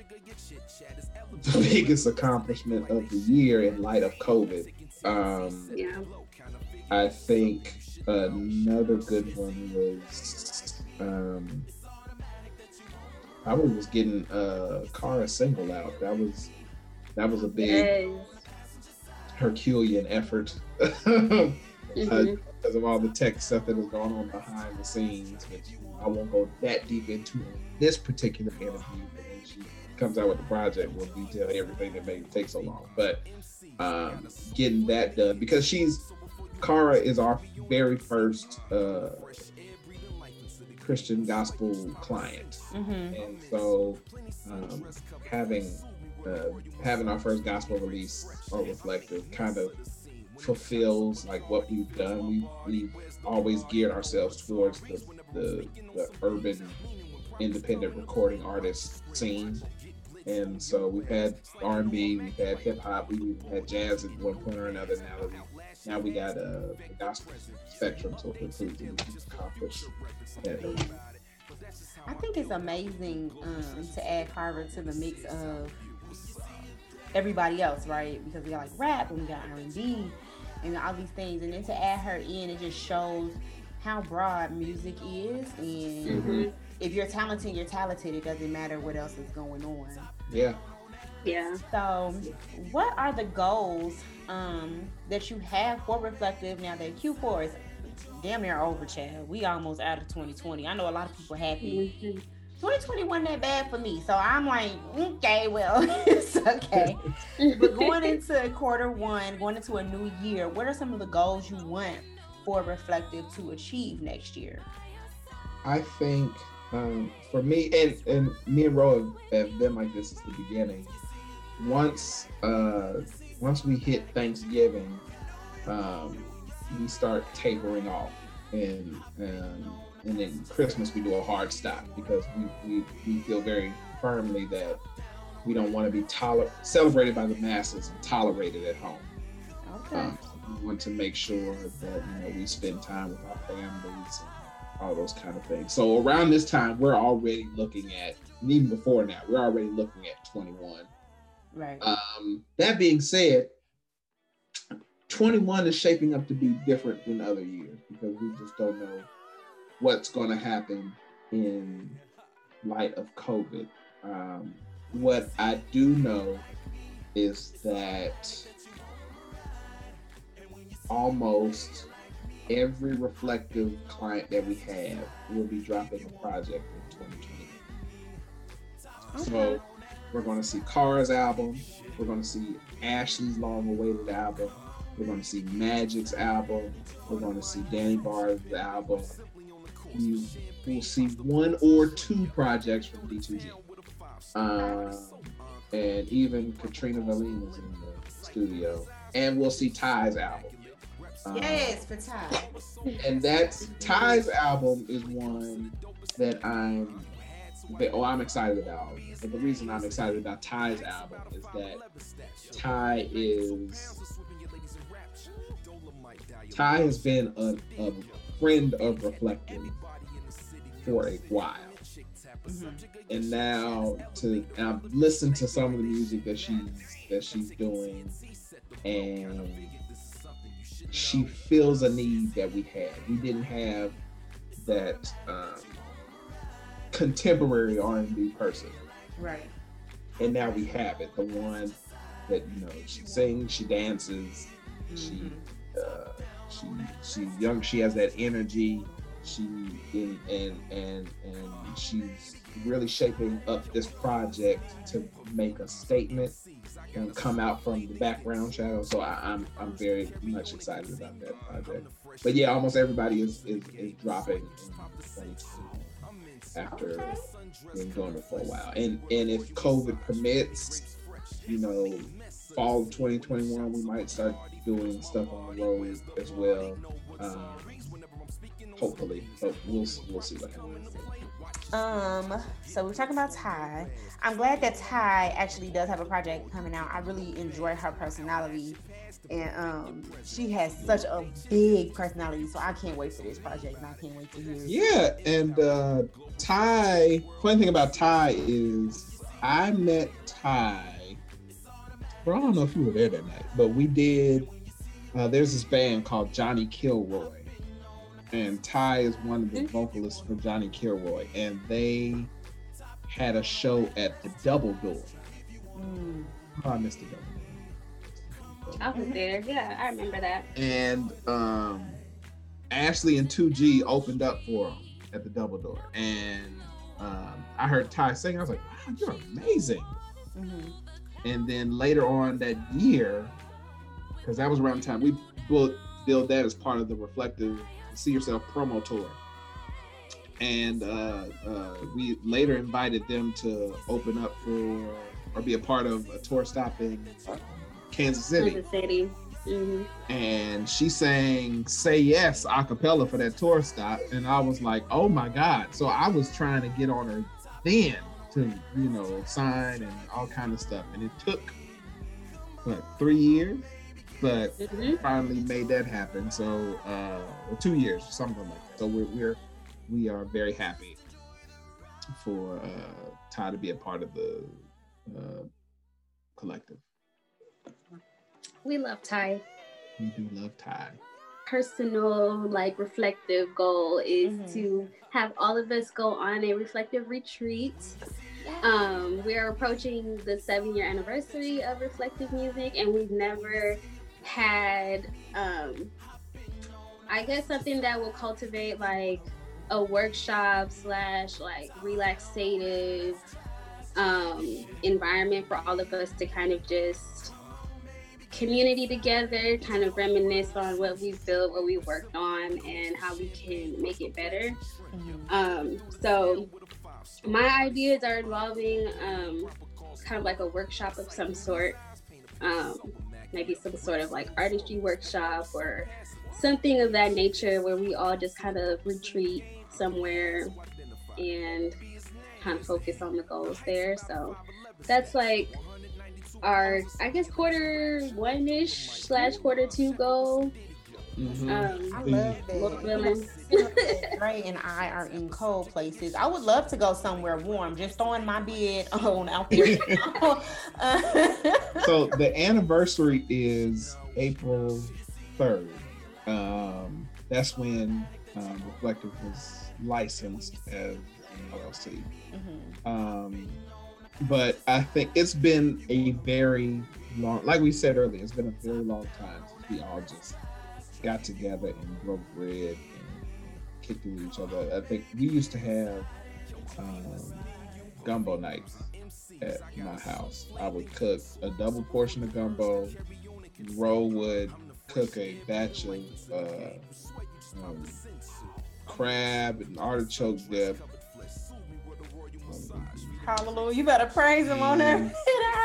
the biggest accomplishment of the year in light of COVID. Um, yeah, I think another good one was um, probably was getting uh, Cara single out. That was that was a big. Herculean effort. Mhm. Because of all the tech stuff that is going on behind the scenes, which I won't go that deep into in this particular interview. When she comes out with the project, we'll detail everything that made it take so long. But um, getting that done because she's Cara is our very first uh, Christian gospel client, Mhm. and so um, having uh, having our first gospel release or reflective kind of fulfills like what we've done. We we always geared ourselves towards the the, the urban independent recording artist scene. And so we've had R and B, we've had hip hop, we've had jazz at one point or another. Now we now we got uh, the gospel spectrum, it includes accomplish. I think it's amazing um, to add Carver to the mix of everybody else, right? Because we got like rap and we got R and B and all these things, and then to add her in, it just shows how broad music is. And Mhm. if you're talented, you're talented. It doesn't matter what else is going on. Yeah. Yeah. So, what are the goals um, that you have for Reflective now that Q4 is damn near over, Chad? We almost out of 2020. I know a lot of people happy. Mhm. 2020 wasn't that bad for me, so I'm like, okay, well, it's okay. but going into quarter one, going into a new year, what are some of the goals you want for Reflective to achieve next year? I think um, for me and and me and Ro have, have been like this since the beginning. Once uh, once we hit Thanksgiving, um, we start tapering off, and um, and then Christmas we do a hard stop because we we, we feel very firmly that we don't want to be toler- celebrated by the masses and tolerated at home. Okay. Um, we want to make sure that you know we spend time with our families and all those kind of things. So around this time, we're already looking at, and even before now, we're already looking at 21. right. Um, that being said, 21 is shaping up to be different than other years because we just don't know what's going to happen in light of COVID. Um, what I do know is that almost every reflective client that we have will be dropping a project in 2020. So we're going to see Cars album. We're going to see Ashley's long awaited album. We're going to see Magic's album. We're going to see Danny Bars' album. We will see one or two projects from D2G. Um, and even Katrina Valine is in the studio. And we'll see Ty's album. Um, Yes, for Ty. and that's Ty's album is one that I'm that, oh I'm excited about. But the reason I'm excited about Ty's album is that Ty is Ty has been a, a friend of Reflective for a while. And now to and I've listened to some of the music that she's that she's doing and she feels a need that we had. We didn't have that um, contemporary R&B person, Right. and now we have it. The one that you know she sings, she dances, she uh, she she's young. She has that energy. She and and and she's really shaping up this project to make a statement and come out from the background shadow. So I, I'm I'm very much excited about that project. But yeah, almost everybody is is, is dropping after being doing it for a while. And and if COVID permits, you know, fall of 2021, we might start doing stuff on the road as well. Um, hopefully, but we'll we'll see what happens. Um, so we're talking about Ty. I'm glad that Ty actually does have a project coming out. I really enjoy her personality. And um she has such a big personality, so I can't wait for this project and I can't wait to hear. Yeah, and uh, Ty. Funny thing about Ty is I met Ty. Well, I don't know if you were there that night, but we did. Uh, there's this band called Johnny Kilroy, and Ty is one of the vocalists for Johnny Kilroy, and they had a show at the Double Door. Mm. Oh, I missed the Double Door. I was there. Yeah, I remember that. and um, Ashley and 2G opened up for them at the Double Door, and um, I heard Ty sing. I was like, "Wow, you're amazing!" Mhm. And then later on that year, because that was around the time we built build that as part of the Reflective See Yourself promo tour, and uh, uh, we later invited them to open up for or be a part of a tour stop in Kansas City. Kansas City. hmm and she sang "Say Yes" a cappella for that tour stop, and I was like, "Oh my god!" So I was trying to get on her then to you know sign and all kind of stuff, and it took what three years, but hmm finally made that happen. So uh, or two years, something like that. So we're we're we are very happy for uh, Ty to be a part of the uh, collective. We love Ty. We do love Ty. Personal, like reflective goal is Mhm. to have all of us go on a reflective retreat. Um, we're approaching the seven year anniversary of reflective music, and we've never had, um, I guess, something that will cultivate like a workshop slash like relaxative um, environment for all of us to kind of just community together, kind of reminisce on what we built, what we worked on, and how we can make it better. Um, so my ideas are involving um, kind of like a workshop of some sort, um, maybe some sort of like artistry workshop or something of that nature where we all just kind of retreat somewhere and kind of focus on the goals there. So that's like our, I guess, quarter one ish slash quarter two goal. Mhm. Um, I love that. Lord willing. Ray and I are in cold places. I would love to go somewhere warm. Just throwing my bed on out there. so the anniversary is April 3rd. Um, that's when um, Reflective was licensed as an LLC. Mhm. Um, but I think it's been a very long, like we said earlier, it's been a very long time since we all just got together and broke bread and kicked it with each other. I think we used to have um, gumbo nights at my house. I would cook a double portion of gumbo. Ro would cook a batch of uh, um, crab and artichoke dip. Hallelujah. You better praise him on Mm.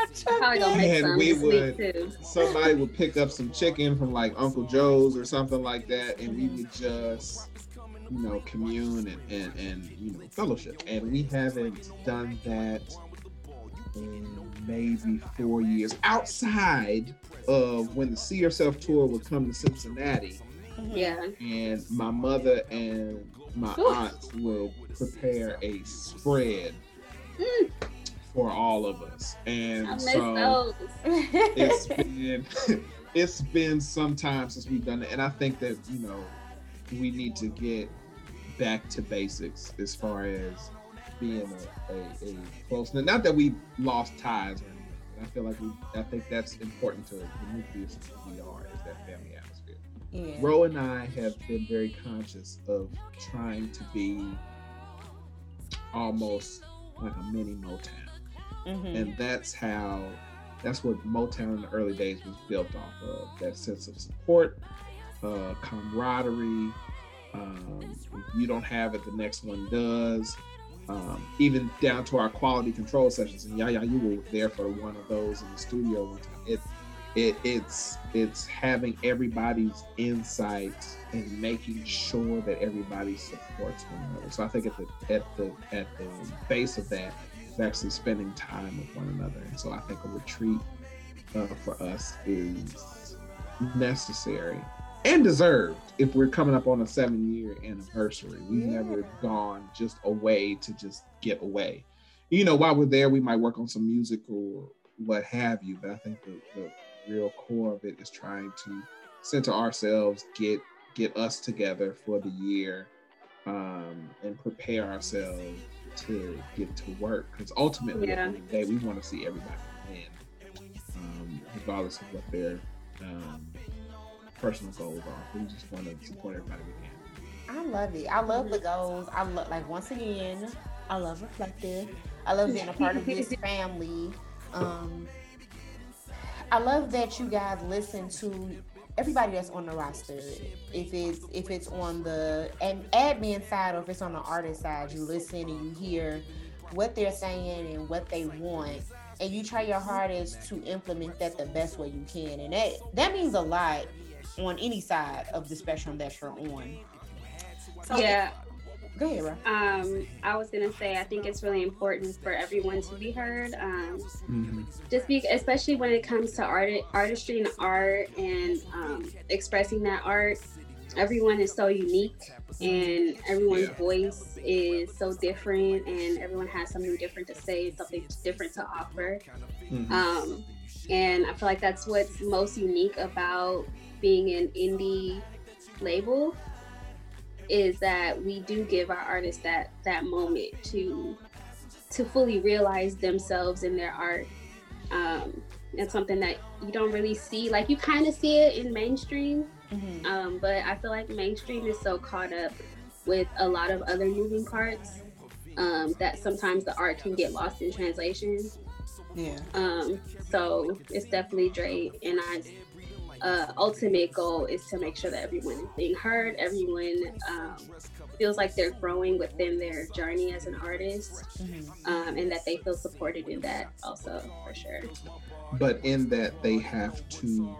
That. Probably gonna make And some we would- somebody would pick up some chicken from like Uncle Joe's or something like that, and we would just, you know, commune and, and, and you know, fellowship. And we haven't done that in maybe four years outside of when the See Yourself tour would come to Cincinnati, Yeah. and my mother and my Ooh. aunt would prepare a spread Mm. For all of us. And I miss so those. it's been it's been some time since we've done it and i think that you know we need to get back to basics as far as being a, a, a close not that we lost ties or anything but i feel like we i think that's important to the nucleus of who we are is that family atmosphere yeah. Ro and I have been very conscious of trying to be almost like a mini Motown Mhm. and that's how that's what motown in the early days was built off of that sense of support uh, camaraderie um, you don't have it the next one does. Um, even down to our quality control sessions and yeah yeah you were there for one of those in the studio one time. It, it it's it's having everybody's insight and making sure that everybody supports one another. So i think at the at the at the base of that is actually spending time with one another. And so I think a retreat uh, for us is necessary and deserved if we're coming up on a seven year anniversary. We've Yeah. never gone just away to just get away. You know, while we're there, we might work on some music or what have you, but I think the, the real core of it is trying to center ourselves, get get us together for the year, um, and prepare ourselves to get to work. Because ultimately, at the end of the day, we want to see everybody win, um, regardless of what their um, personal goals are. We just want to support everybody we can. I love it. I love the goals. I love like once again, I love reflective. I love being a part of this family. Um I love that you guys listen to everybody that's on the roster. If it's if it's on the ad- admin side or if it's on the artist side, you listen and you hear what they're saying and what they want. And you try your hardest to implement that the best way you can. And that that means a lot on any side of the spectrum that you're on. So Yeah. Go ahead, Ro. Um, I was gonna say I think it's really important for everyone to be heard. Um, just be especially when it comes to art artistry and art and um, expressing that art everyone is so unique and everyone's Yeah. voice is so different and everyone has something different to say something different to offer Mhm. um, and i feel like that's what's most unique about being an indie label is that we do give our artists that that moment to to fully realize themselves in their art um, it's something that you don't really see like you kind of see it in mainstream Mm-hmm. um, but I feel like mainstream is so caught up with a lot of other moving parts um, that sometimes the art can get lost in translation. Yeah. Um, so it's definitely great, and I uh, ultimate goal is to make sure that everyone is being heard, everyone um, feels like they're growing within their journey as an artist, Mm-hmm. um, and that they feel supported in that also for sure. but in that they have to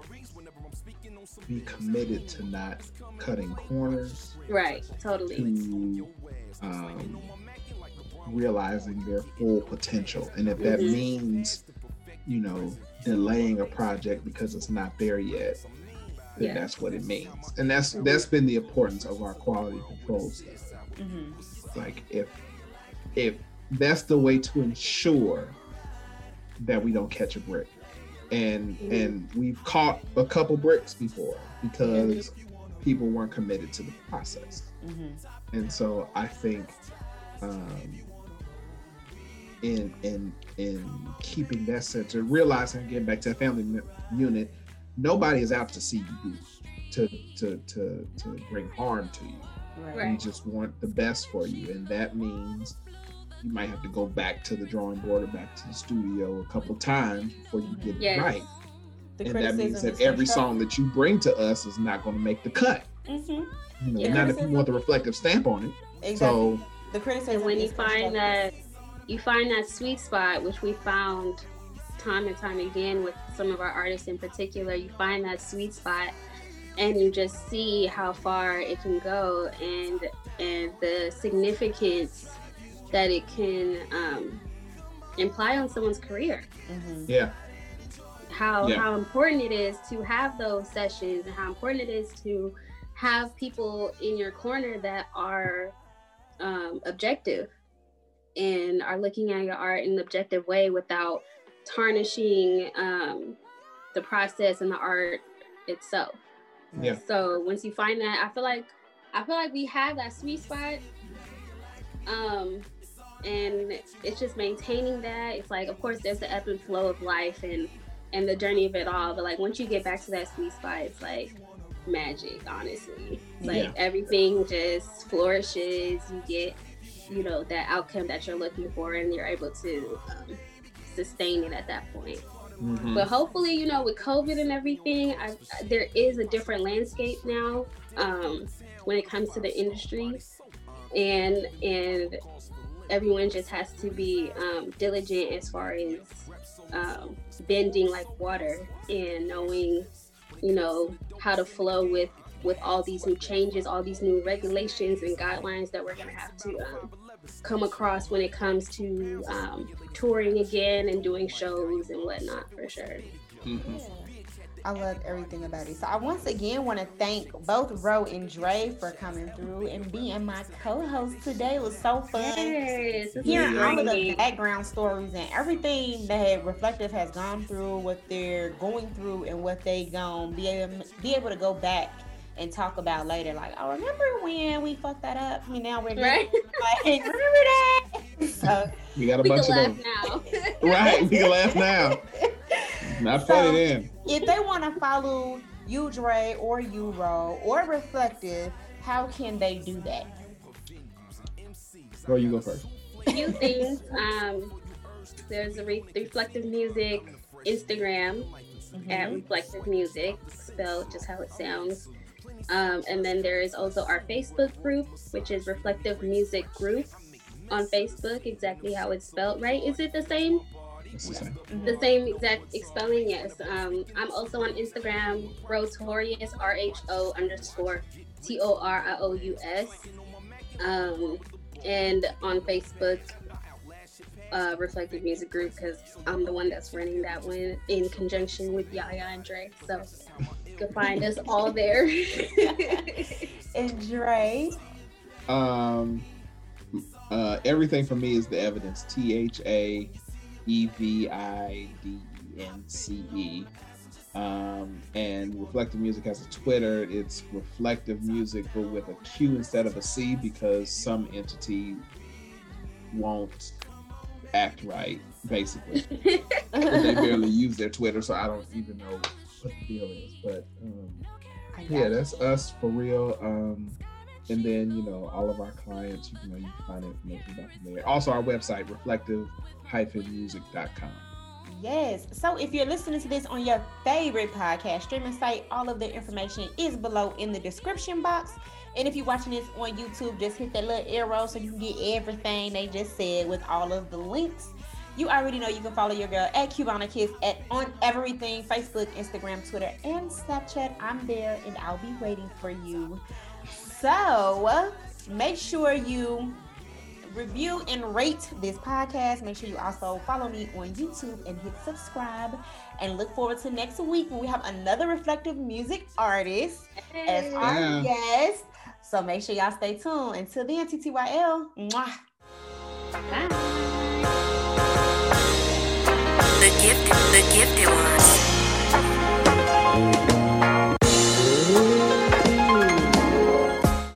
be committed to not cutting corners Right, totally. to um, realizing their full potential and if that Mhm. means you know delaying a project because it's not there yet then Yeah. that's what it means and that's that's been the importance of our quality control stuff Mm-hmm. like if if that's the way to ensure that we don't catch a brick and Mhm. and we've caught a couple bricks before because Mm-hmm. people weren't committed to the process. Mhm. and so I think um, in in in keeping that center, realizing getting back to that family unit, nobody is out to see you do to to to to bring harm to you. Right. We just want the best for you, and that means you might have to go back to the drawing board or back to the studio a couple times before you get Yes. it right. The and that means that every constructive. song that you bring to us is not going to make the cut. Mhm. You know, Yeah. not if you want the reflective stamp on it. Exactly. So the criticism And when you find constructive. that you find that sweet spot, which we found time and time again with some of our artists in particular, you find that sweet spot and you just see how far it can go and and the significance that it can um, imply on someone's career. Mhm. yeah, how Yeah. how important it is to have those sessions and how important it is to have people in your corner that are um, objective and are looking at your art in an objective way without tarnishing um, the process and the art itself. Yeah. So once you find that, I feel like I feel like we have that sweet spot. Um, and it's just maintaining that. It's like, of course, there's the ebb and flow of life and and the journey of it all. But like once you get back to that sweet spot, it's like magic. Honestly, like Yeah. everything just flourishes. You get, you know, that outcome that you're looking for, and you're able to um, sustain it at that point. Mhm. But hopefully, you know, with COVID and everything, I, I- there is a different landscape now um, when it comes to the industry, and and everyone just has to be um, diligent as far as um, bending like water and knowing, you know, how to flow with with all these new changes, all these new regulations and guidelines that we're gonna have to um, come across when it comes to um, touring again and doing shows and whatnot for sure. Mhm. I love everything about it. So I once again want to thank both Ro and Dre for coming through and being my co-host today. It was so fun. Yes, Hearing all of the background stories and everything that Reflective has gone through, what they're going through, and what they gonna be able, be able to go back and talk about later. Like, oh, remember when we fucked that up? I mean, now we're right? like, remember that? So, we got a we can bunch of laugh them. now. Right, we can laugh now. Not So- funny then. if they want to follow you, Dre, or you, Ro, or Reflective, how can they do that? Go, you go first. A few things. Um, there's a re- reflective music Instagram at Mhm. reflective music, spelled just how it sounds. Um, and then there is also our Facebook group, which is Reflective Music Group on Facebook, exactly how it's spelled, right? Is it the same? It's the same. The same exact spelling, yes. Um, I'm also on Instagram, Rotorious, R H O underscore T O R I O U S. Um, and on Facebook, uh, Reflective Music Group, because I'm the one that's running that one in conjunction with Yaya and Dre. So you can find us all there. And Dre, Um, uh, everything for me is the evidence. T H A E V I D E N C E. Um, and Reflective Music has a Twitter. It's Reflective Music, but with a Q instead of a C because some entity won't act right, basically. they barely use their Twitter, so I don't even know what the deal is. But um, yeah, that's us for real. Um, and then you know all of our clients, you know, you can find information about them there. Also, our website reflective-music.com. Yes. So if you're listening to this on your favorite podcast streaming site, all of the information is below in the description box. And if you're watching this on YouTube, just hit that little arrow so you can get everything they just said with all of the links. You already know you can follow your girl at Cubana Kiss at on everything Facebook, Instagram, Twitter, and Snapchat. I'm there and I'll be waiting for you. So make sure you review and rate this podcast. Make sure you also follow me on YouTube and hit subscribe. And look forward to next week when we have another reflective music artist as our Yeah. guest. So make sure y'all stay tuned. Until then, TTYL. Mwah. Bye. The gifted, the gifted ones.